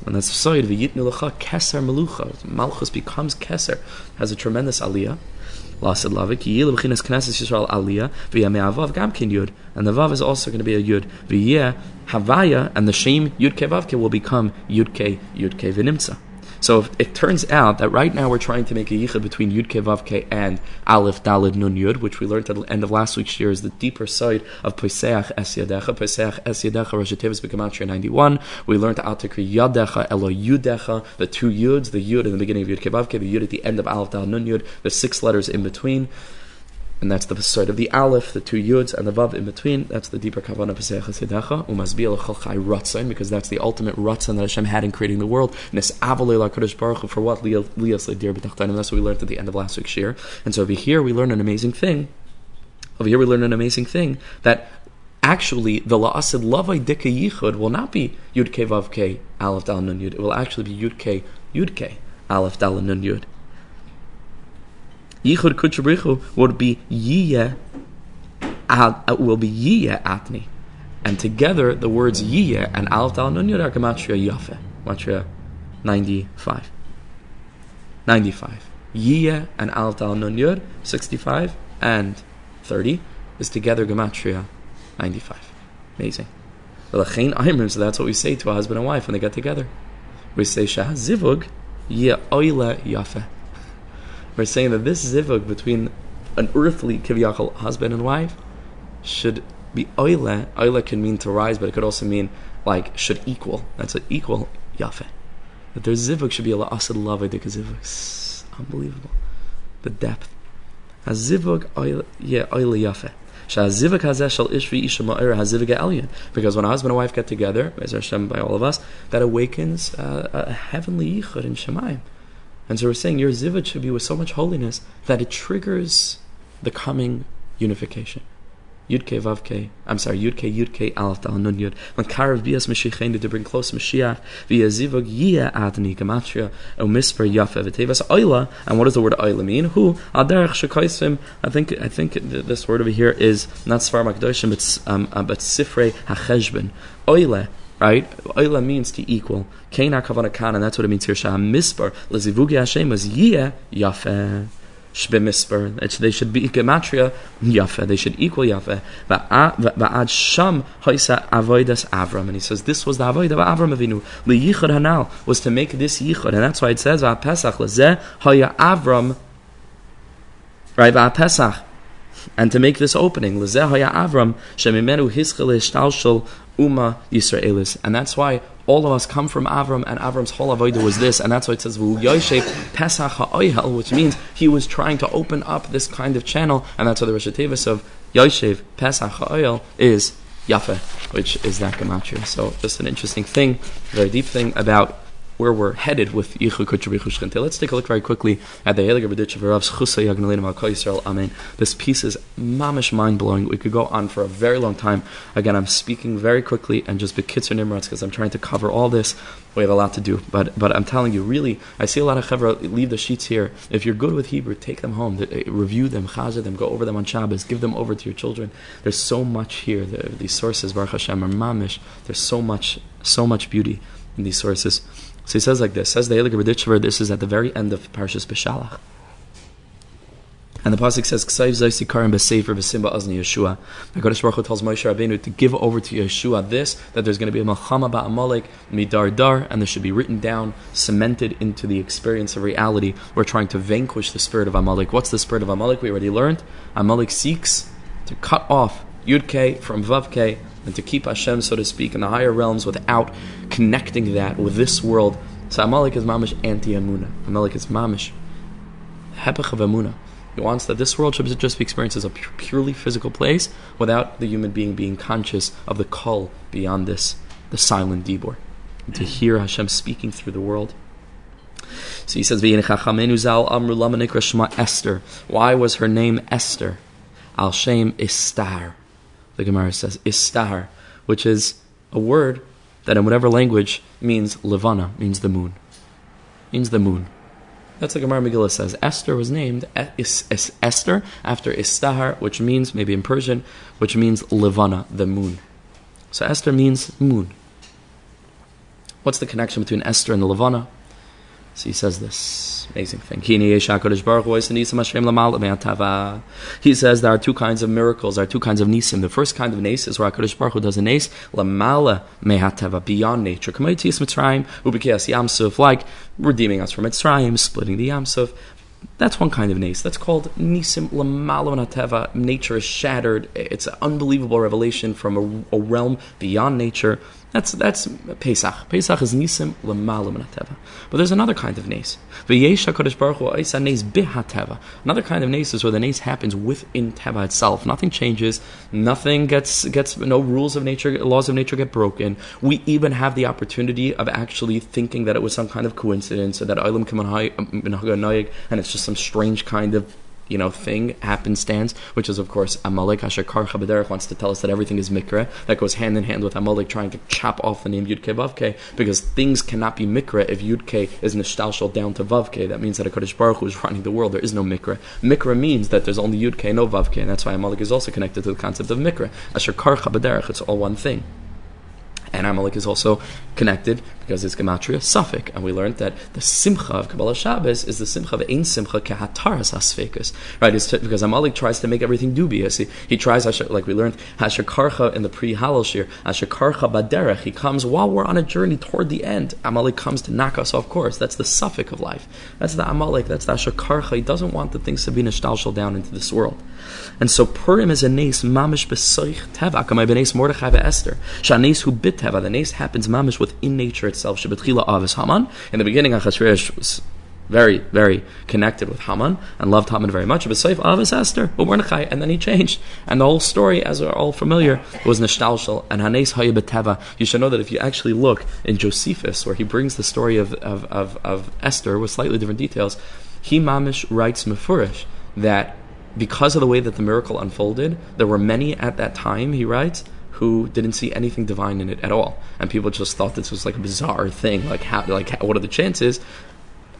And that's the side, Lecha Keser Melucha. Malchus becomes Keser, has a tremendous aliyah. Yil Yisrael Aliyah, Gam Kin Yud, and the Vav is also going to be a Yud. V'yeh Havaya, and the Shem Yud Ke Vavke will become Yud Ke Yud Ke V'nimtza. So it turns out that right now we're trying to make a yichud between Yud Ke Vav and Aleph Dalid Nun Yud, which we learned at the end of last week's year is the deeper side of Peseach Es Yadecha. Peseach Es Yadecha Rosh Tevis B'Gematria 91. We learned Al Tekri Yadecha Elo Yudecha, the two Yuds, the Yud in the beginning of Yud Ke Vav the Yud at the end of Aleph Dalid Nun Yud, the six letters in between and that's the side of the aleph, the two yuds, and the vav in between. That's the deeper kavanah pesach sidacha umasbil chalchai ratzon, because that's the ultimate ratzon that Hashem had in creating the world. Nes avalei lakodesh baruch for what lias ledir b'tachtanim. That's what we learned at the end of last week's year. And so over here we learn an amazing thing. Over here we learn an amazing thing that actually the la'asid lavai dika yichud will not be yud ke vav ke aleph dal nun yud. It will actually be yud ke yud ke aleph dal nun yud. Yichud Kuchabrichu would be Yiyeh, uh, will be Yiyeh Atni. And together, the words Yiyeh and Alf Dal Nun Yud are Gematria Yafe. Gematria 95. 95. Yiyeh and Alf Dal Nun Yud, 65, and 30 is together Gematria 95. Amazing. So that's what we say to a husband and wife when they get together. We say Shahazivug Yeh Oile Yafe. We're saying that this zivug between an earthly kiviyachal husband and wife should be oile. Oile can mean to rise, but it could also mean like should equal. That's an equal yafe. That their zivug should be a la'asad lavadik zivug. Unbelievable. The depth. A zivug oile, yeah, oile yafe. Because when a husband and wife get together, by all of us, that awakens uh, a heavenly yichud in Shemayim. And so we're saying your zivug should be with so much holiness that it triggers the coming unification. Yudke Vavke, I'm sorry, Yudke Yudke Alf Dal Nun Yud. When Karav Bias Mashiach to bring close Mashiach via Zivug Yia Adni Gematria O Misper Yafe V'Tevas Oila. And what does the word Oila mean? Who Aderech Shekaisim. I think I think this word over here is not Svar Makdoshim, but um, uh, but Sifrei Hacheshben. Oila right? Oila means to equal. Keina kavana kan, and that's what it means here. Shah mispar lezivugi Hashem is yeh yafeh. Shbe mispar. They should be gematria yafeh. They should equal yafeh. Va'ad sham hoisa avoidas Avram, and he says this was the avoid of Avram Avinu. Liyichud hanal was to make this yichud, and that's why it says Pesach lezeh hoya Avram. Right, Pesach and to make this opening, Lezehaya Avram, Shemimenu Hischel Ishtalshel Uma Yisraelis. And that's why all of us come from Avram, and Avram's whole avodah was this, and that's why it says Pesach Ha'oyhel, which means he was trying to open up this kind of channel, and that's why the Rosh of Yoshev Pesach Ha'oyhel is Yafe, which is that gematria. So just an interesting thing, very deep thing about where we're headed with Yichud Kutrabichu Let's take a look very quickly at the Heilige Berditchever's Chusa Yagnalina Malka Yisrael Amen. This piece is mamish mind blowing. We could go on for a very long time. Again, I'm speaking very quickly and just bekitzer nimrats because I'm trying to cover all this. We have a lot to do, but but I'm telling you, really, I see a lot of chevra leave the sheets here. If you're good with Hebrew, take them home, eh, review them, chaza them, go over them on Shabbos, give them over to your children. There's so much here. The, these sources, Baruch Hashem, are mamish. There's so much, so much beauty in these sources. So he says like this, says the Eilig Berditchever, this is at the very end of Parshas Beshalach. And the pasuk says, "Ksayv zaysikarim b'sefer b'simba azni Yeshua." The Kodesh Baruch Hu tells Moshe Rabbeinu to give over to Yeshua this that there's going to be a malchama ba'amalek midar dar, and this should be written down, cemented into the experience of reality. We're trying to vanquish the spirit of Amalek. What's the spirit of Amalek? We already learned. Amalek seeks to cut off Yud K from Vav K and to keep Hashem, so to speak, in the higher realms without connecting that with this world. So Amalek is mamish anti-amuna. Amalek is mamish hepech of amuna. He wants that this world should just be experienced as a purely physical place without the human being being conscious of the call beyond this, the silent dibor. To hear Hashem speaking through the world. So he says, Esther. Why was her name Esther? Al Shem Istar the Gemara says, istar, which is a word that in whatever language means levana, means the moon. Means the moon. That's what Gemara Megillah says. Esther was named es- es- Esther after Istahar, which means, maybe in Persian, which means levana, the moon. So Esther means moon. What's the connection between Esther and the levana? So he says this amazing thing. He says there are two kinds of miracles, there are two kinds of nisim. The first kind of nes is where HaKadosh Baruch Hu does a nes, lamala mehatava, beyond nature. Like redeeming us from Mitzrayim, splitting the Yamsuf. That's one kind of nes. That's called nisim lamalo teva. Nature is shattered. It's an unbelievable revelation from a realm beyond nature. That's that's Pesach. Pesach is nisim l'malam teva. But there's another kind of nes. V'yesh hakadosh baruch hu oisa nes bihateva. Another kind of nes is where the nes happens within teva itself. Nothing changes. Nothing gets gets no rules of nature, laws of nature get broken. We even have the opportunity of actually thinking that it was some kind of coincidence, or that olam and it's just some strange kind of you know, thing, happenstance, which is of course Amalek. Asher Karcha B'derech wants to tell us that everything is Mikra. That goes hand in hand with Amalek trying to chop off the name Yudke Vavke, because things cannot be Mikra if Yudke is Nishtalshal down to Vavke. That means that a Kodesh Baruch Hu is running the world. There is no Mikra. Mikra means that there's only Yudke, no Vavke, and that's why Amalek is also connected to the concept of Mikra. Asher Karcha B'derech, it's all one thing. And Amalek is also connected because it's gematria safek, and we learned that the simcha of Kabbalah Shabbos is the simcha of ein simcha kehataras asfekus. Right? It's because Amalek tries to make everything dubious. He, he tries, like we learned, hasher karcha in the pre halal shir, hasher karcha baderech. He comes while we're on a journey toward the end. Amalek comes to knock us off course. That's the safek of life. That's the Amalek. That's the hasher karcha. He doesn't want the things to be nishtalshal down into this world. And so Purim is a nace mamish besoich teva. Kamay benes Mordechai Esther. Shanes hu bit teva. The nace happens mamish within nature itself. Shebetchila avis Haman. In the beginning, Achashverosh was very, very connected with Haman and loved Haman very much. Besoich avis Esther. But Mordechai, and then he changed. And the whole story, as we're all familiar, was nishtalshal and hanes hayabeteva. You should know that if you actually look in Josephus, where he brings the story of, of, of, of Esther with slightly different details, he mamish writes mefurish that because of the way that the miracle unfolded, there were many at that time, he writes, who didn't see anything divine in it at all, and people just thought this was like a bizarre thing. Like, how, like how, what are the chances?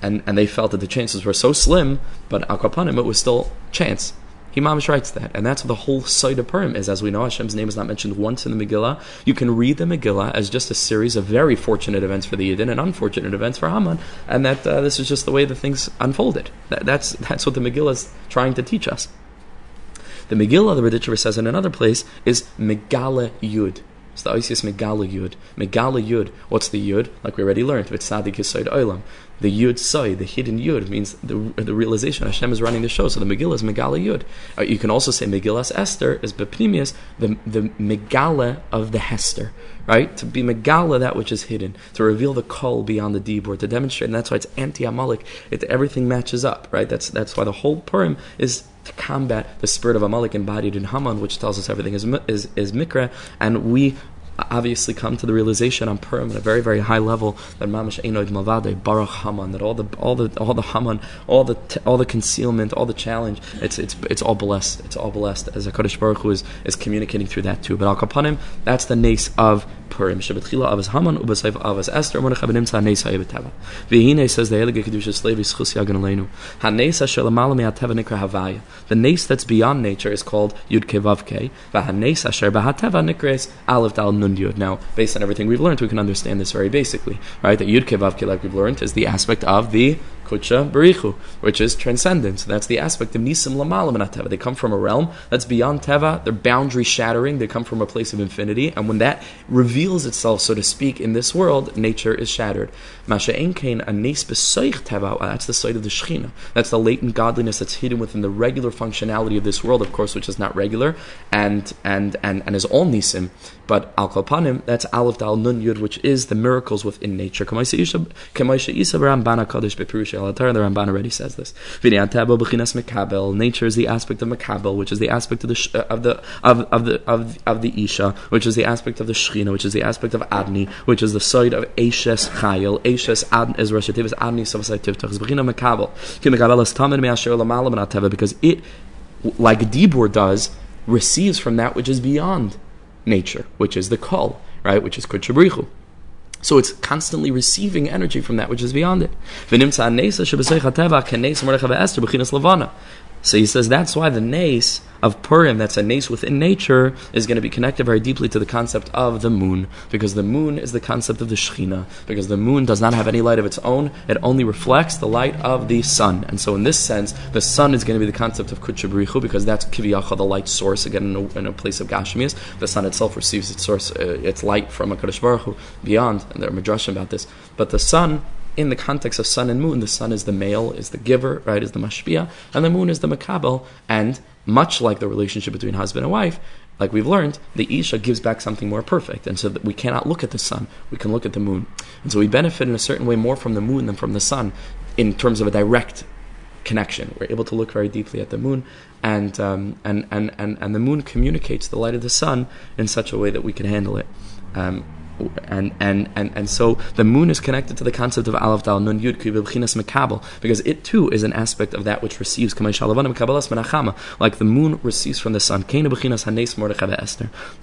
And and they felt that the chances were so slim, but al it was still chance. He mamish writes that, and that's what the whole side of Purim is. As we know, Hashem's name is not mentioned once in the Megillah. You can read the Megillah as just a series of very fortunate events for the Yidden and unfortunate events for Haman, and that uh, this is just the way the things unfolded. That, that's [LAUGHS] that's what the Megillah is trying to teach us. The Megillah, the Raditcher says in another place, is Megala Yud. It's the Isis Megala Yud. Megala Yud. What's the Yud? Like we already learned, Vitzadik Yisoid Olam. The Yud Soy, the hidden Yud, means the, the realization Hashem is running the show. So the Megillah is Megala Yud. Uh, you can also say Megillas Esther is Bepnimius, the, the Megala of the Hester. Right? To be Megala, that which is hidden. To reveal the call beyond the Dibur, to demonstrate. And that's why it's anti Amalek. It, everything matches up. Right? That's, that's why the whole Purim is to combat the spirit of Amalek embodied in Haman, which tells us everything is is, is Mikra, and we obviously come to the realization on Purim at a very very high level that Mamash Einoid Mavade Baruch Haman that all the all the all the Haman all the all the concealment all the challenge it's it's it's all blessed. It's all blessed as Hakadosh Baruch Hu is is communicating through that too. But Al Kapanim that's the nace of Purim Avas Haman Ubasayv Avas Esther Mordechai says the Heilige Kedusha Schus Yagan Aleinu Lamala Nikra Havaya. The nace that's beyond nature is called Yud Kevavke V'haneis Asher Bahateva Nikres Aleph Dal Nun Yud. Now based on everything we've learned we can understand this very basically right? That Yud Kevavke like we've learned is the aspect of the Berichu, which is transcendence. That's the aspect of Nisim Lamalam Teva. They come from a realm that's beyond Teva. They're boundary shattering. They come from a place of infinity. And when that reveals itself, so to speak, in this world, nature is shattered. Teva. That's the site of the Shechina. That's the latent godliness that's hidden within the regular functionality of this world, of course, which is not regular and and and, and is all Nisim. But Al Kalpanim, that's Aleph Dal Nun Yud, which is the miracles within nature. The Ramban already says this. Nature is the aspect of Makabel, which is the aspect of the uh, of the of, of the of, of the Isha, which is the aspect of the Shechina, which is the aspect of Adni, which is the side of Ashes Chayil. Ad is Rosh Adni Savasai Tivtach. Ki Makabel is Me'asher because it, like Dibur does, receives from that which is beyond nature, which is the Kol, right, which is Kuchabrichu. So it's constantly receiving energy from that which is beyond it. So he says that's why the nace of Purim, that's a nace within nature, is going to be connected very deeply to the concept of the moon, because the moon is the concept of the Shekhinah, because the moon does not have any light of its own, it only reflects the light of the sun. And so, in this sense, the sun is going to be the concept of Kutchabrichu, because that's Kiviyacha, the light source, again, in a, in a place of Gashmias. The sun itself receives its source, uh, its light from a Baruch Hu, beyond, and there are midrash about this. But the sun in the context of sun and moon, the sun is the male, is the giver, right, is the mashpia, and the moon is the makabel, and much like the relationship between husband and wife, like we've learned, the Isha gives back something more perfect. And so that we cannot look at the sun, we can look at the moon. And so we benefit in a certain way more from the moon than from the sun in terms of a direct connection. We're able to look very deeply at the moon, and, um, and, and, and, and the moon communicates the light of the sun in such a way that we can handle it. Um, and, and, and, and so the moon is connected to the concept of Aleph Dal Nun Yud Mekabel because it too is an aspect of that which receives like the moon receives from the sun.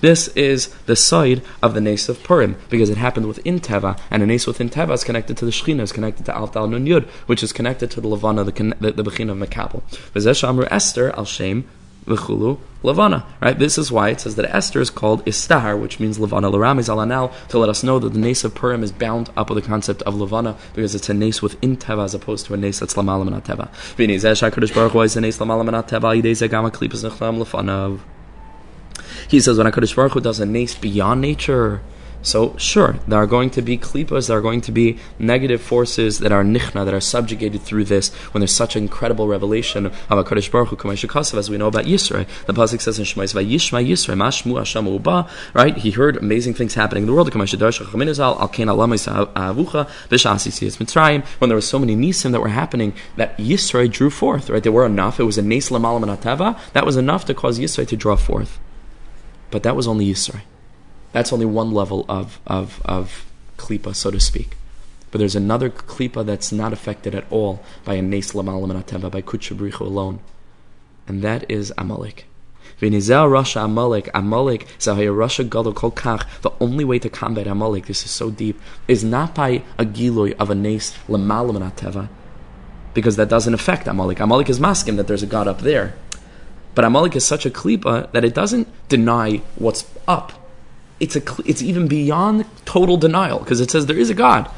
This is the side of the Nes of Purim because it happened within Teva and a Nes within Teva is connected to the Shechina, is connected to Aleph Dal Nun Yud, which is connected to the Levana, the, the, the Bechina of Mekabel. Esther al Shem v'chulu Levana. Right? This is why it says that Esther is called Istar, which means Levana. Laram is alanal to let us know that the nace of Purim is bound up with the concept of Levana because it's a nace within Teva as opposed to a nace that's Lamalam and Teva. He says when HaKadosh Baruch Hu does a nace beyond nature, so, sure, there are going to be klipas, there are going to be negative forces that are nichna, that are subjugated through this when there's such an incredible revelation of HaKadosh Baruch Hu, as we know about Yisro. The Pasuk says in Shemais, Vayishma Yisro, Mashmu Hashem Uba, right? He heard amazing things happening in the world, when there were so many nisim that were happening that Yisro drew forth, right? There were enough. It was a Nes Lamalam and That was enough to cause Yisro to draw forth. But that was only Yisro. That's only one level of, of, of klipa, so to speak. But there's another klipa that's not affected at all by a nes lamalam and by kutchabrichu alone. And that is Amalek. V'nizel Rasha Amalek, Amalek, Zahaya Rasha Gadol Kol Kach, the only way to combat Amalek, this is so deep, is not by a giloy of a nes lamalam and because that doesn't affect Amalek. Amalek is masking that there's a God up there. But Amalek is such a klipa that it doesn't deny what's up it's a it's even beyond total denial because it says there is a God,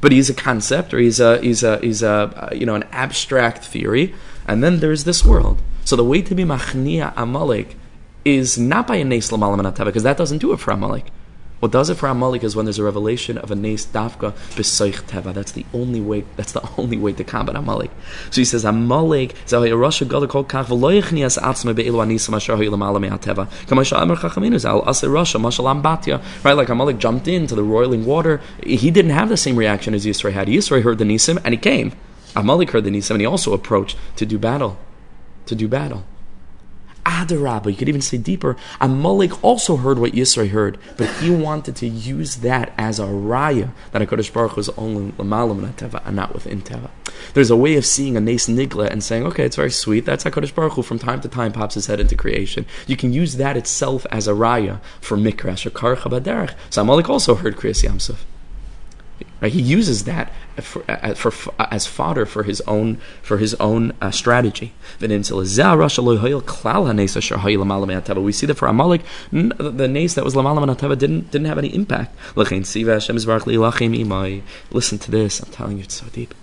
but he's a concept or he's a he's a he's a you know an abstract theory, and then there's this world. So the way to be machnia Amalek is not by a nes because that doesn't do it for Amalek. What does it for Amalek is when there's a revelation of a Nes Dafka B'Soich Teva. That's the only way. That's the only way to combat Amalek. So he says Amalek Zahay Rasha Gala Kol Kach V'Loyechnias Atzma Be'elu Anisam Asher Hoy Lamala Me'ateva. Kamasha Amar Chachaminu Zal Ase Rasha Mashal Ambatya. Right, like Amalek jumped into the roiling water. He didn't have the same reaction as Yisro had. Yisro heard the Nisim and he came. Amalek heard the Nisim and he also approached to do battle. To do battle. Adarabah, you could even say deeper. Amalek also heard what Yisro heard, but he wanted to use that as a raya that HaKadosh Baruch was only lamalam teva and not within teva. There's a way of seeing a nace nigla and saying, okay, it's very sweet. That's HaKadosh Baruch Hu from time to time pops his head into creation. You can use that itself as a raya for mikrash or karcha baderech. So Amalek also heard Kriyas Yamsuf. Right? He uses that for, uh, for, as fodder for his own for his own uh, strategy. We see that for Amalek, the nace that was lamalam didn't didn't have any impact. Listen to this. I'm telling you, it's so deep.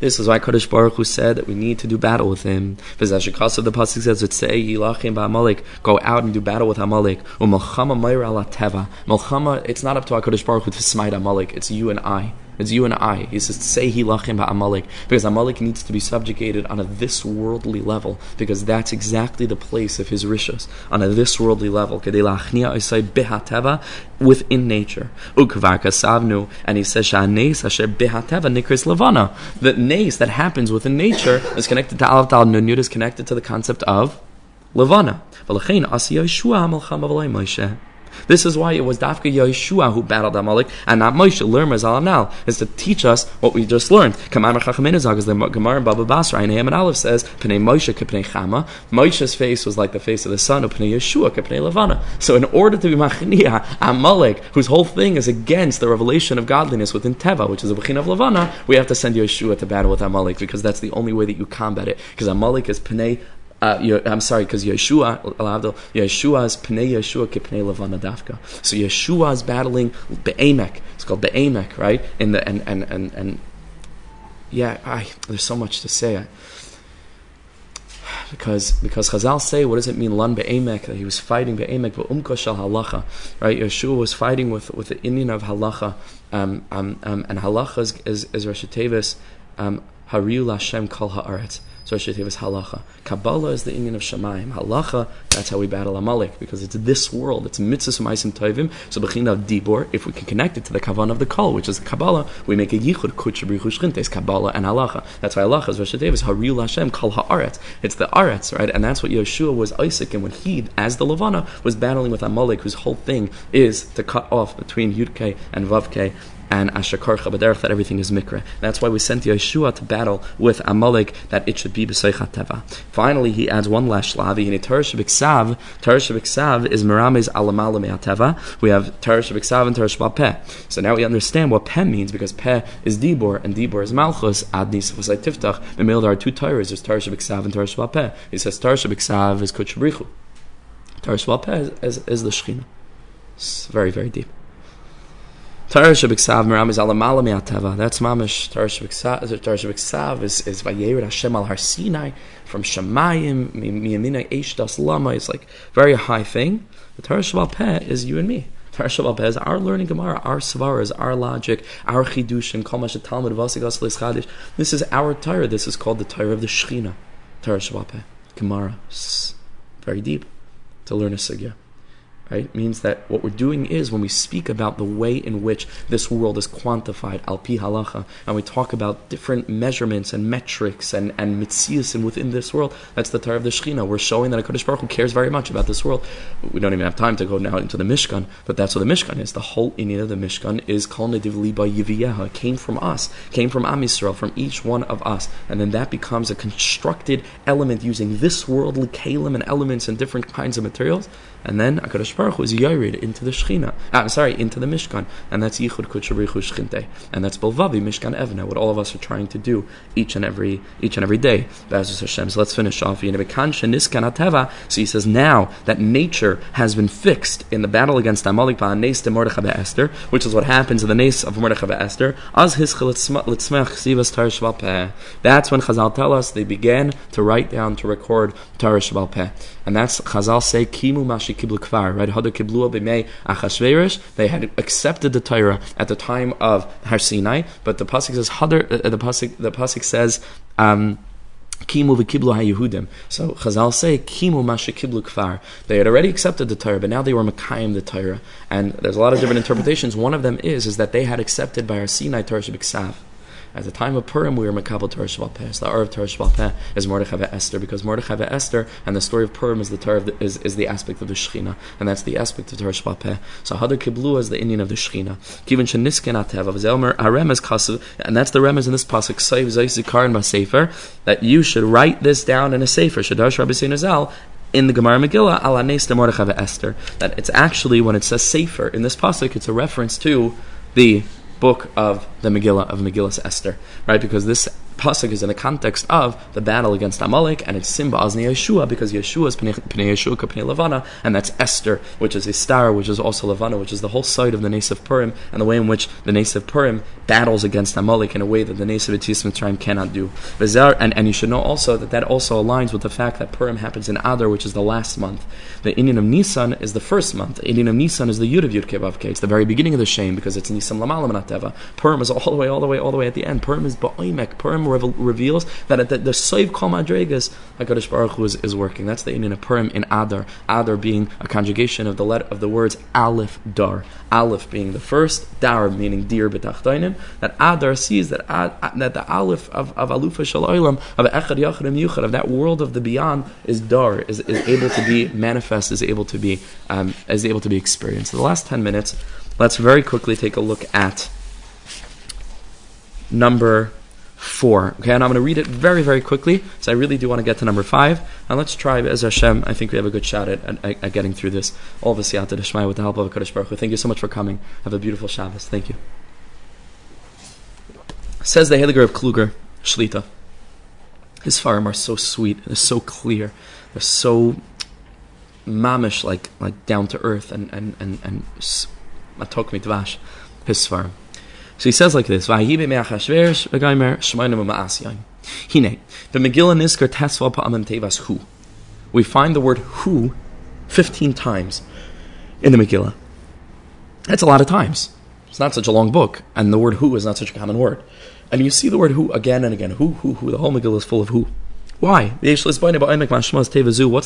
This is why Kadosh Baruch Hu said that we need to do battle with him. Because the pasuk says, "It's say Yilachim ba'Amalek, go out and do battle with Amalek." U'malchama mayra ala teva. Malchama, it's not up to Kadosh Baruch Hu to smite Amalek. It's you and I. It's you and I. He says, say hilachim Amalek, because Amalek needs to be subjugated on a this worldly level, because that's exactly the place of his rishas, on a this worldly level. Within nature. and he says. The nace that happens within nature is connected to Alav Tal Nun is connected to the concept of levana. This is why it was Dafka Yeshua who battled Amalek, and not Moshe. Learn Anal is to teach us what we just learned. Kamar Chachaminazag is the Gemara Baba Basra, and and Aleph says, Pnei Moshe Chama. Moshe's face was like the face of the sun, Pnei Yeshua Kepnei Levana. So in order to be Machnia, Amalek, whose whole thing is against the revelation of godliness within Teva, which is a Bechin of Levana, we have to send Yeshua to battle with Amalek because that's the only way that you combat it. Because Amalek is Pnei uh, I'm sorry, because Yeshua, Yeshua is Pnei Yeshua Kipnei Levana Dafka. So Yeshua is battling Be'emek. It's called Be'emek, right? In the and and and and yeah, I, there's so much to say. I, because because Chazal say, what does it mean? Lan be'emek that he was fighting be'emek, but umka shal halacha, right? Yeshua was fighting with with the inyan of halacha, um, um, um, and halacha is is, is Rosh um, Hariu Lashem Kol Haaretz. Shittiv is halacha. Kabbalah is the inyan of Shemaim. Halacha, that's how we battle Amalek, because it's this world. It's mitzvah maisim tovim. So bechina of dibor, if we can connect it to the kavan of the kol, which is Kabbalah, we make a yichud kutchabrichu Kabbalah and halacha. That's why halacha is Rosh is Haril Hashem Kol Haaretz. It's the Aretz, right? And that's what Yeshua was Isaac, and when he, as the Levana, was battling with Amalek, whose whole thing is to cut off between Yudke and Vavke and Ashakarcha Baderech, that everything is Mikra. That's why we sent Yeshua to battle with Amalek, that it should be B'Seichat Teva. Finally, he adds one last Shlavi, in Teresh B'Ksav, Teresh B'Ksav is Meramez Alamala Me'ateva. We have Teresh B'Ksav and Teresh Peh. So now we understand what Peh means, because Peh is Dibor, and Dibor is Malchus, Ad Nisafusai Tiftach. The middle there are two Torahs, there's Teresh and Teresh Peh. He says Teresh B'Ksav is Kuchabrichu. Teresh Peh is, is, is the Shechina. It's very, very deep. Torah Shabiksav Meram is Alamala Me'ateva. That's Mamish. Torah Shabiksav is, is Vayerid Hashem al Har Sinai from Shemayim, Miyamina Eish Das Lama. It's like very high thing. The Torah Shabbat Peh is you and me. Torah Shabbat Peh is our learning Gemara, our Svaras, our logic, our Chidushim, Kol Masha Talmud, Vasigas Chadish. This is our Torah. This is called the Torah of the Shechina. Torah Shabbat Peh. Gemara. Very deep to learn a Sugya right? It means that what we're doing is when we speak about the way in which this world is quantified, al pi halacha, and we talk about different measurements and metrics and, and mitzias and within this world, that's the Torah of the Shechina. We're showing that a HaKadosh Baruch Hu cares very much about this world. We don't even have time to go now into the Mishkan, but that's what the Mishkan is. The whole inyan of the Mishkan is Kol Nediv Liba Yiviyeha, came from us, came from Am Yisrael, from each one of us. And then that becomes a constructed element using this worldly kalim and elements and different kinds of materials and then Hakadosh Baruch Hu is yored into the Shechina. Ah, I'm sorry, into the Mishkan, and that's Yichud Kutshabrichu Shchinte, and that's Belvavi Mishkan Evna. What all of us are trying to do each and every each and every day. Hashem. So let's finish off. So he says now that nature has been fixed in the battle against Amalek Nes de Mordechai Esther, which is what happens in the Nes of Mordechai Esther. As That's when Chazal tell us they began to write down to record Shabbat Peh, and that's Chazal say Kimu Mashi kvar, right? They had accepted the Torah at the time of Har Sinai, but the pasuk says Hadar. Uh, the pasuk the pasuk says. Um. So Chazal say Kimu masha kiblu kfar. They had already accepted the Torah, but now they were makayim the Torah. And there's a lot of different interpretations. One of them is is that they had accepted by our Sinai Torah Shabbat at the time of Purim, we were Makabal Torah Shval Peh. So the Ar of Torah Shval Peh is Mordechai Esther, because Mordechai Esther and the story of Purim is the Torah the, is, is the aspect of the Shechina, and that's the aspect of Torah Shval Peh. So Hadar Kiblu is the inyan of the Shechina. Kivin Shenisken Atev of Zelmer Aremez Kasu, and that's the remez in this pasuk Saiv Zayzikar and Sefer that you should write this down in a sefer. Shadash Rabbi Sinazal in the Gemara Megillah, Ala Mordechai Esther. That it's actually when it says Sefer in this pasuk, it's a reference to the book of the Megillah of Megillus Esther, right? Because this pasuk is in the context of the battle against Amalek, and it's Simba Azni Yeshua because Yeshua is Pnei Yeshua Pnei Levana, and that's Esther, which is a star, which is also Levana, which is the whole side of the Nes of Purim, and the way in which the Nes of Purim battles against Amalek in a way that the Nes of Etis Mitzrayim cannot do. And, and you should know also that that also aligns with the fact that Purim happens in Adar, which is the last month. The inyan of Nisan is the first month. The inyan of Nisan is the Yud of Yud Kevavke. It's the very beginning of the shame because it's Nisan Lamalam Purim is all the way, all the way, all the way at the end. Purim is Ba'imek. Purim revel- reveals that at the, the Soiv Kol Madregas, HaKadosh Baruch Hu is, is working. That's the inyan of Purim in Adar. Adar being a conjugation of the of the words Aleph Dar. Aleph being the first, Dar meaning dear betachtoinen. That Adar sees that Ad, that the Aleph of, of Alufa Shal Olam, of Echad Yachad Yuchad, of that world of the beyond, is Dar, is, is able to be manifest, is able to be um, is able to be experienced. So the last ten minutes, let's very quickly take a look at number four. Okay, and I'm going to read it very, very quickly, so I really do want to get to number five. And let's try, as Hashem, I think we have a good shot at, at, at getting through this. All of us, Yata with the help of Kadosh Baruch Hu. Thank you so much for coming. Have a beautiful Shabbos. Thank you. Says the Heiliger of Kluger, Shlita. His farm are so sweet, they're so clear, they're so mamish, like like down to earth, and and and and matok mitvash, his farm. So he says like this: Tevas. We find the word Hu fifteen times in the Megillah. That's a lot of times. It's not such a long book, and the word who is not such a common word. And you see the word who again and again. Who, who, who. The whole Megillah is full of who. Why? What's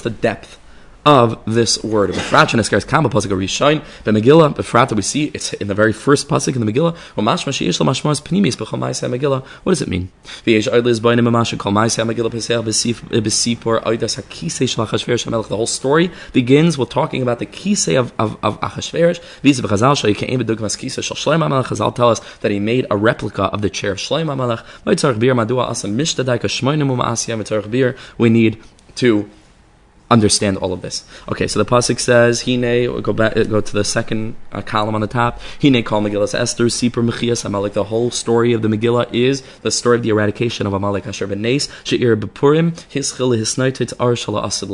the depth of this word. Befrat Neskars Kama Pasuk Rishon B'Megillah Befrat that we see it's in the very first pasuk in the Megillah. Umash Mashiach Lamashmas Pnimis B'Chol Ma'aseh Megillah. What does it mean? V'yesh Oidlis B'Oinim Mamash Kol Ma'aseh Megillah Pesach B'Sipor Oidas Hakisei Shel Achashverosh Hamelech. The whole story begins with talking about the kisei of of, of Achashverosh. V'Yiz B'Chazal Shal Yikeim B'Dugmas Kisei Shel Shloim HaMelech. Chazal tell us that he made a replica of the chair of Shloim HaMelech. V'Yitzarech Bir Madua Asa Mishtadai Kashmoinim U'Ma'aseh Mitzarech Bir. We need to understand all of this. Okay, so the pasuk says, "Hine." Go back, go to the second uh, column on the top. Hine call Megillah Esther Sipur Mechias Amalek. The whole story of the Megillah is the story of the eradication of Amalek Asher Benes Sheir Bepurim Hischil Hisnaitit Ar Shala Asid.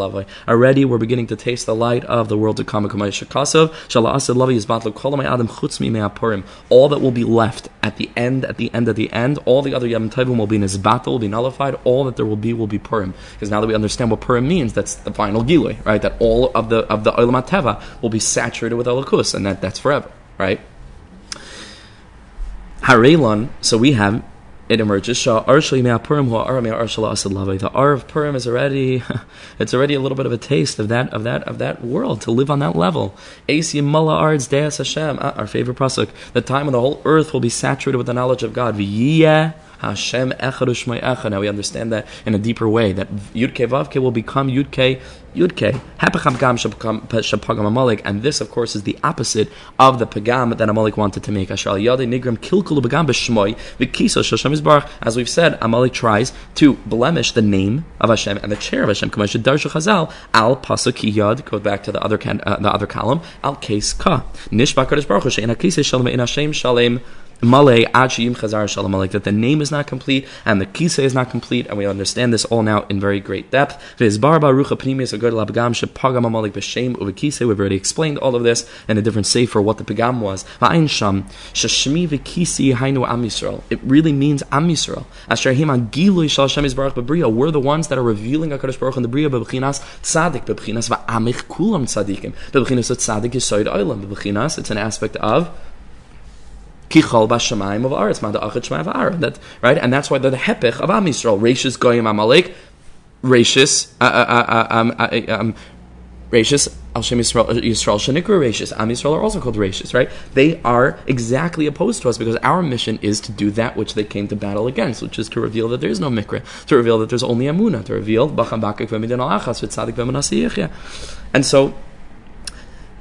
Already, we're beginning to taste the light of the world to come. Shakasav Shala Asid Lavai is Adam Chutzmi Me'apurim. All that will be left at the end, at the end, at the end, all the other Yom Tovim will be in his battle, will be nullified. All that there will be will be Purim. Because now that we understand what Purim means, that's the final Gilui, right? That all of the of the Olam Teva will be saturated with Elokus, and that that's forever, right? Harelon, so we have it emerges. Shah Purim The Ar of Purim is already [LAUGHS] it's already a little bit of a taste of that of that of that world to live on that level. Ah, our favorite pasuk. The time when the whole earth will be saturated with the knowledge of God. Hashem Echad Ushmai Now we understand that in a deeper way that Yudke Vavke will become Yudke Yudke. Hapacham Gam Shapagam Amalek, and this, of course, is the opposite of the Pagam that Amalek wanted to make. Ashal Yade Nigram Kilkulu Pagam B'Shmoy V'Kiso Shashem Yisbarach. As we've said, Amalek tries to blemish the name of Hashem and the chair of Hashem. Kamash Darshu Chazal Al Pasuk Yad. Go back to the other uh, the other column. Al Case Ka Baruch Hu Hakise Shalom In Hashem Shalem Malay Achiyim Chazar Shalom Aleik, that the name is not complete and the kisei is not complete, and we understand this all now in very great depth. We've already explained all of this in a different sefer what the pagam was. It really means Am Yisrael. We're the ones that are revealing HaKadosh Baruch in the Bria b'bchinas tzadik b'bchinas va'amich kulam tzadikim b'bchinas tzadik yisoid oilam b'bchinas it's an aspect of kichol bashamayim of aretz That right, and that's why they're the hepech of Am Yisrael. Rashis goyim amalek, Rashis uh, uh, uh, um, um, Rashis Al Shem Yisrael Yisrael Shanikra Rashis Am Yisrael are also called Rashis. Right? They are exactly opposed to us because our mission is to do that which they came to battle against, which is to reveal that there is no mikra, to reveal that there's only amuna, to reveal bacham bakik v'midin al achas v'tzadik And so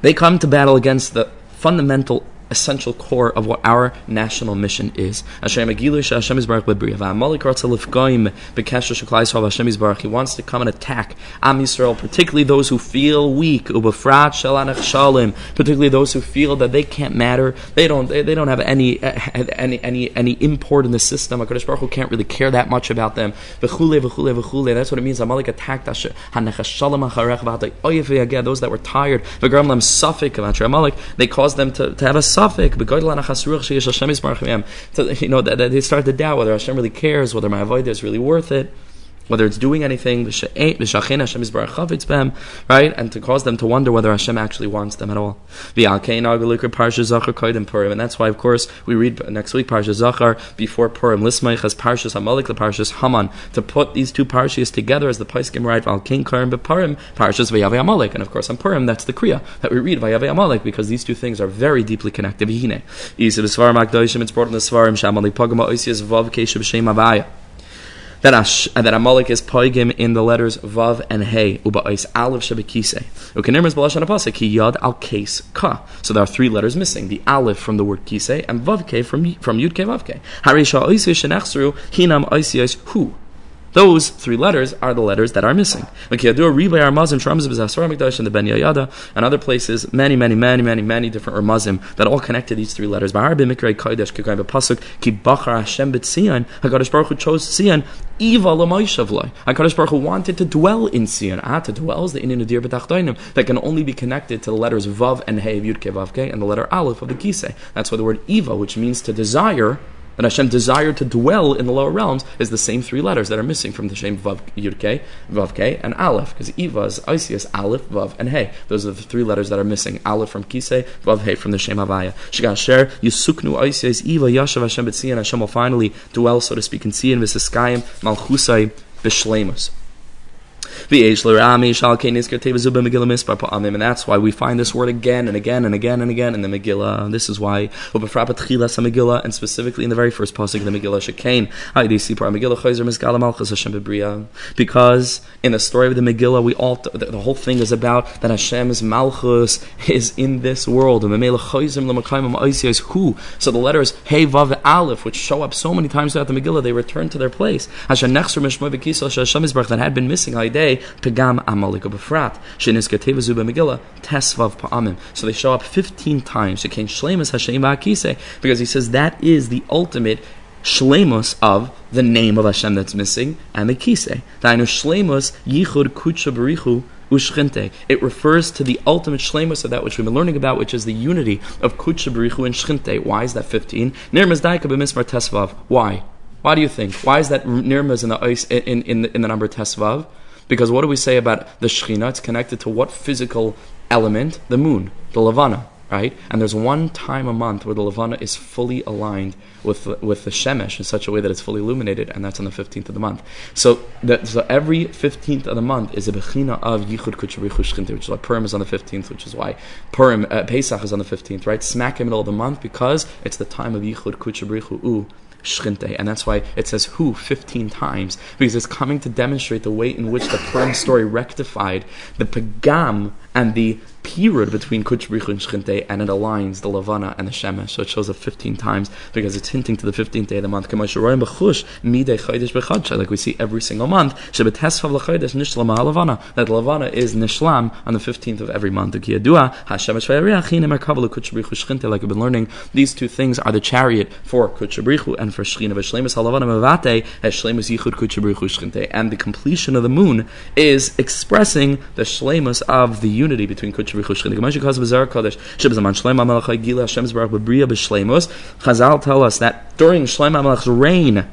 they come to battle against the fundamental essential core of what our national mission is. He wants to come and attack Am Yisrael, particularly those who feel weak, particularly those who feel that they can't matter, they don't, they, they don't have any, any, any, any import in the system. HaKadosh Baruch Hu can't really care that much about them. That's what it means. Amalek attacked those that were tired. They caused them to, to have a safek you know that, they start to doubt whether Hashem really cares, whether my avodah is really worth it. Whether it's doing anything, eh, Itzbem, right, and to cause them to wonder whether Hashem actually wants them at all. And that's why, of course, we read next week Parsha Zachar before Purim. Lismaich as Parshas Amalek, the Parshas Haman, to put these two Parshas together as the Paiskim write Val King Karim Purim, Parshas Vayave Amalek. And of course, on Purim, that's the Kriya that we read Vayave Amalek because these two things are very deeply connected. It's brought in the Svarim Shamalik Pagama Oisias Vav Keshav Shem Avaya that Ash, uh, that Amalek is poigim in the letters Vav and Hey, Uba'is Aleph Shabakise. Ukanirmas Balashan Apasik, Ki Yad Al Kase Ka. So there are three letters missing the Aleph from the word Kise and Vav Ke from, from Yud Ke Vav Ke. Harisha Oisish Shenechsru, Hinam Oisish Hu. Those three letters are the letters that are missing. And other places, many, many, many, many, many different Ramazim that all connect to these three letters. HaKadosh Baruch Hu chose Tzion Eva l'moishavloi. HaKadosh Baruch Hu wanted to dwell in Tzion. Ah, to dwell is the Inin Udir B'tachtoinim that can only be connected to the letters Vav and Hey of Yud Ke and the letter Aleph of the Kisei. That's why the word Eva, which means to desire, that Hashem desired to dwell in the lower realms is the same three letters that are missing from the Shem Vav Yudke, Vav Ke, and Aleph, because Eva is Isias, Aleph, Vav, and Hey. Those are the three letters that are missing. Aleph from Kisei, Vav Hey from the Shem Havaya. Shigasher, Yusuknu Isias, Eva, Yashav Hashem B'tzion, Hashem will finally dwell, so to speak, in Tzion, Visiskayim, Malchusai, Bishlemus. And that's why we find this word again and again and again and again in the Megillah. This is why Megillah, and specifically in the very first pasuk of the Megillah Shekain, because in the story of the Megillah, we all the whole thing is about that Hashem's Malchus [LAUGHS] is in this world. So the letters Hey Vav Aleph, which show up so many times throughout the Megillah, they return to their place. That had been missing all day pegam amalek befrat shenis gateva zuba megillah tesvav pa'amim. So they show up fifteen times. Shekain shlemus hashem va'akise because he says that is the ultimate shlemus of the name of Hashem that's missing and the kisei. Dainu shlemus yichud kucha berichu ushchinte. It refers to the ultimate shlemus of that which we've been learning about, which is the unity of kucha berichu and shchinte. Why is that fifteen? Nirmaz daika b'mismar tesvav. Why? Why do you think? Why is that nirmaz in the in, in, in the number tesvav? Because what do we say about the Shekhinah? It's connected to what physical element? The moon, the Levana, right? And there's one time a month where the Levana is fully aligned with the, with the Shemesh in such a way that it's fully illuminated, and that's on the 15th of the month. So, that, so every 15th of the month is a Bechina of Yichud Kucharichu Shechinte, which is why Purim is on the 15th, which is why Purim, uh, Pesach is on the 15th, right? Smack in the middle of the month because it's the time of Yichud Kucharichu U And that's why it says who 15 times, because it's coming to demonstrate the way in which the Purim story rectified the pagam and the period between Kuchbrichu and Shchinte, and it aligns the Lavana and the Shemesh. So it shows up 15 times because it's hinting to the 15th day of the month. Like we see every single month. That Lavana is Nishlam on the 15th of every month. Like we've been learning, these two things are the chariot for Kuchabrichu and for Shechina. And the completion of the moon is expressing the Shlemus of the unity between Kuchabrichu Chazal tell us that during Shlomo HaMelech's reign,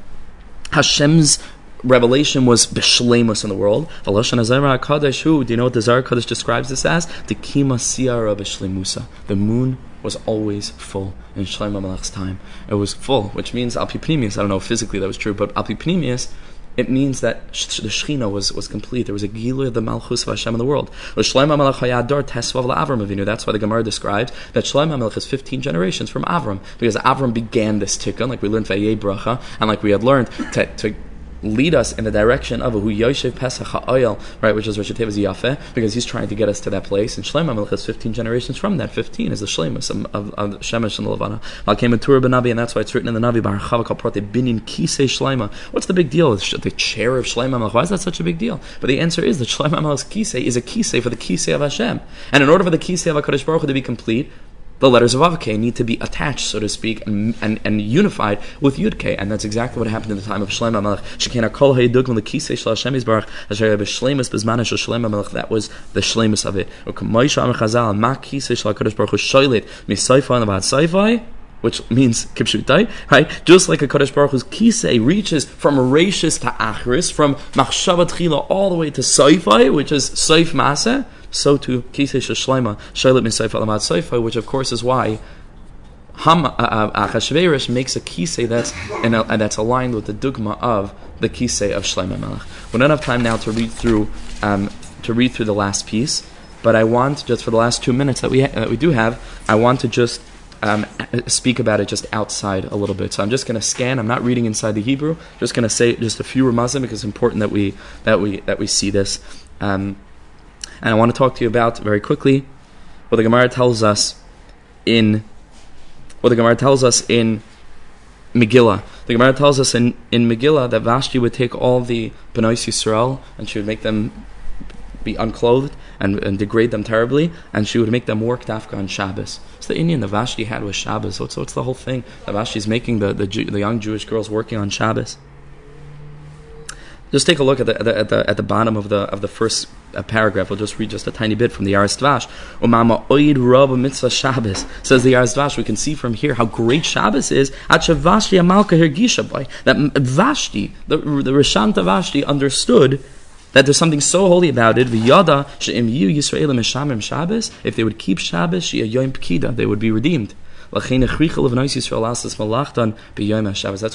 Hashem's revelation was b'shlemus in the world. Do you know what the Zohar Kodesh describes this as? The kima siara b'shlemusa. The moon was always full in Shlomo HaMelech's time. It was full, which means alpipnimius. I don't know physically that was true, but alpipnimius it means that the Shechina was, was complete. There was a Gilu of the Malchus of Hashem in the world. That's why the Gemara describes that Shlomo HaMelech has 15 generations from Avram, because Avram began this tikkun, like we learned Vayei Bracha, and like we had learned to, to lead us in the direction of Hu Yoshev Pesach HaOyel, right, which is Rosh Yafeh, because he's trying to get us to that place. And Shlomo HaMelech has 15 generations from that. 15 is the Shlemus of, of, of Shemesh and Levana. Malkeim Nabi, and that's why it's written in the Navi, Bar Chavakal Prote Binyan Kisei Shlema. What's the big deal? The chair of Shlomo HaMelech. Why is that such a big deal? But the answer is that Shlomo HaMelech's Kisei is a Kisei for the Kisei of Hashem. And in order for the Kisei of HaKadosh Baruch Hu to be complete, the letters of Avke need to be attached, so to speak, and, and, and unified with Yudke, and that's exactly what happened in the time of Shlomo Melech. Shekena kol hayiduk the kisei shel Hashem yisbarach asher b'shlemus b'zman shel Shlomo Melech. That was the shlemus of it. Which means kipshutai, right? Just like a Kadosh Baruch Hu's kisei reaches from Rashis to Achris, from Machshavat Chila all the way to Saifai, which is Saif Masa, so too kisei Shashlema, Shailit Min Saif Alamad Saifai, which of course is why Ham, uh, uh, Achashverosh makes a kisei that's and, that's aligned with the dogma of the kisei of Shlomo Melech. We don't have time now to read through um, to read through the last piece, but I want just for the last two minutes that we ha- that we do have, I want to just um, speak about it just outside a little bit. So I'm just going to scan. I'm not reading inside the Hebrew. Just going to say just a few ramazim because it's important that we that we that we see this. Um, and I want to talk to you about very quickly what the Gemara tells us in what the Gemara tells us in Megillah. The Gemara tells us in, in Megillah that Vashti would take all the Benois Yisrael and she would make them be unclothed and, and degrade them terribly, and she would make them work Dafka on Shabbos. So the inyan that Vashti had was Shabbos. So what's, what's the whole thing? That Vashti's making the, the, the young Jewish girls working on Shabbos. Just take a look at the, at the, at the, bottom of the, of the first uh, paragraph. We'll just read just a tiny bit from the Dvash. Umama oid rab mitzvah Shabbos. Says the Dvash, we can see from here how great Shabbos is. Vashti amalka hergisha by. That Vashti, the, the Rishanta Vashti understood that there's something so holy about it. V'yada she'im yu Yisraelim Shabbos. If they would keep Shabbos, she a yoim pkida, they would be redeemed. That's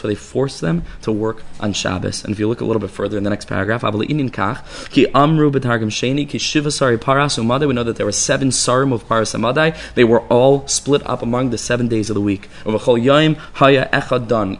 why they force them to work on Shabbos. And if you look a little bit further in the next paragraph, ki amru ki paras umaday, we know that there were seven sarim of Paras Amadai. They were all split up among the seven days of the week.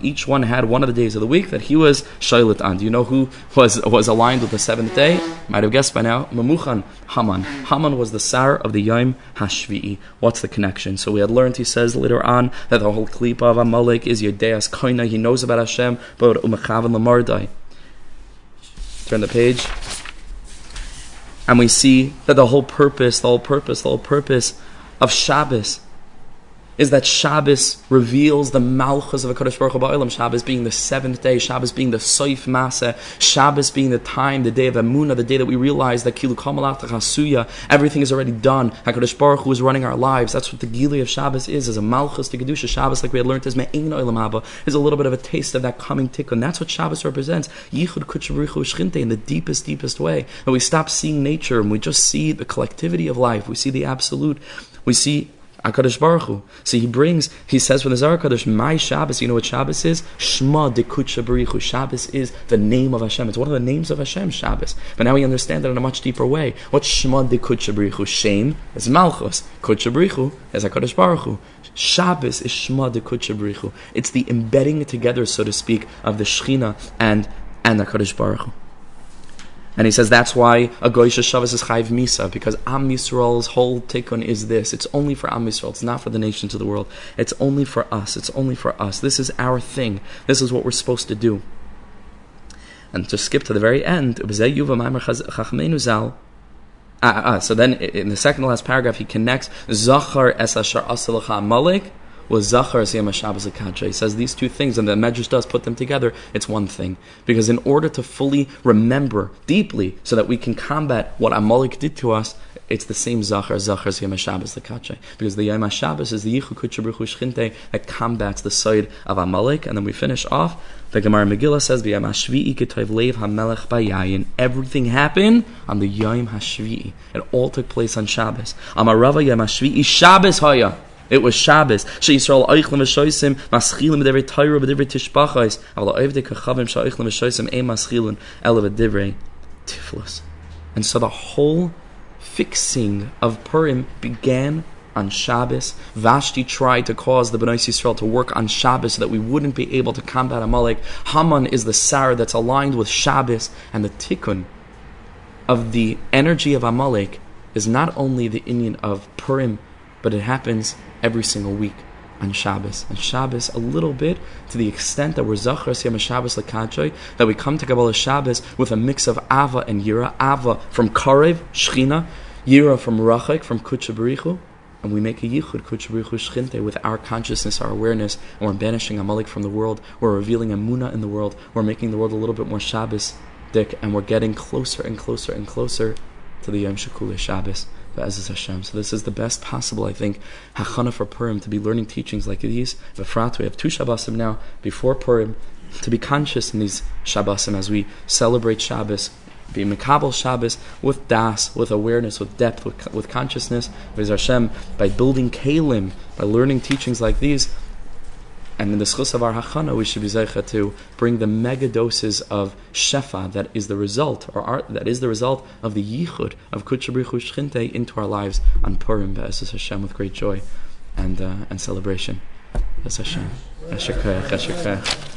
Each one had one of the days of the week that he was shaylit on. Do you know who was, was aligned with the seventh day? Might have guessed by now. Mamuchan Haman. Haman was the Sar of the Yom Hashvi'i. What's the connection? So we had learned, he says later on, that the whole klipa of Amalek is your Yedeas Koina. He knows about Hashem, but Umachavan Lamardai. Turn the page. And we see that the whole purpose, the whole purpose, the whole purpose of Shabbos is that Shabbos reveals the malchus of a Kodesh Baruch Hu Shabbos being the seventh day, Shabbos being the Soif Masa, Shabbos being the time, the day of Emunah, the day that we realize that Kilu Kamalach Chasuya, everything is already done. HaKadosh Baruch Hu is running our lives. That's what the Gili of Shabbos is, is a malchus to Kedusha. Shabbos, like we had learned, is Me'ein Olam Haba, is a little bit of a taste of that coming tikkun. That's what Shabbos represents. Yichud Kutshavrichu Shchinte in the deepest, deepest way. And we stop seeing nature and we just see the collectivity of life. We see the absolute. We see Akadosh Baruch Hu. So he brings, he says from the Zohar Kadosh, my Shabbos. You know what Shabbos is? Shema Dekutcha Barichu. Shabbos is the name of Hashem. It's one of the names of Hashem. Shabbos. But now we understand it in a much deeper way. What Shema Dekutcha Barichu? Shame is Malchus. Kudsha Brich Hu is Akadosh Baruch Hu. Shabbos is Shema Dekutcha Barichu. It's the embedding together, so to speak, of the Shechina and and Akadosh Baruch Hu. And he says that's why a Goyish Shabbos is Chayv Misa, because Am Yisrael's whole tikkun is this. It's only for Am Yisrael. It's not for the nations of the world. It's only for us. It's only for us. This is our thing. This is what we're supposed to do. And to skip to the very end, Ah, ah, so then in the second to last paragraph, he connects Zachar es ashar asalacha malik was Zachar Siyam Shabbos He says these two things, and the Medrash does put them together. It's one thing because in order to fully remember deeply, so that we can combat what Amalek did to us, it's the same Zachar Zachar Siyam Shabbos Lekache because the Yom Shabbos is the Yichu that combats the side of Amalek, and then we finish off. The Gemara Megillah says, "V'yam Hashvi'i ketayv leiv hamelech bayayin." Everything happened on the Yom Hashvi'i. It all took place on Shabbos. Amarava Yom Hashvi'i Shabbos Haya. It was Shabbos. She Yisrael oichlim v'shoisim maschilim b'divrei Torah b'divrei kachavim v'shoisim ein maschilim ela. And so the whole fixing of Purim began on Shabbos. Vashti tried to cause the Bnei Yisrael to work on Shabbos so that we wouldn't be able to combat Amalek. Haman is the Sarah that's aligned with Shabbos, and the Tikkun of the energy of Amalek is not only the inyan of Purim, but it happens every single week on Shabbos. And Shabbos, a little bit, to the extent that we're Zachar Siyam Shabbos Lekadjoy, that we come to Kabbalah Shabbos with a mix of Ava and Yira. Ava from Karev, Shechina, Yira from Rachik, from Kutshabarichu, and we make a yichud kuchberichu shchinte with our consciousness, our awareness, and we're banishing Amalek from the world. We're revealing a Amuna in the world. We're making the world a little bit more Shabbos, Dick, and we're getting closer and closer and closer to the Yom Shekula Shabbos. Be'ezus Hashem. So this is the best possible, I think, hachana for Purim to be learning teachings like these. V'frat, we have two Shabbosim now before Purim to be conscious in these Shabbosim as we celebrate Shabbos, be Mekabel Shabbos with das, with awareness, with depth, with, with consciousness, with Hashem, by building kalim, by learning teachings like these, and in the schus of our hachana, we should be zeicha to bring the mega doses of shefa that is the result, or our, that is the result of the yichud of kutchabrichu shchinte into our lives on Purim be'esus Hashem with great joy and uh, and celebration. Be'ez Hashem. Eshekach, eshekach.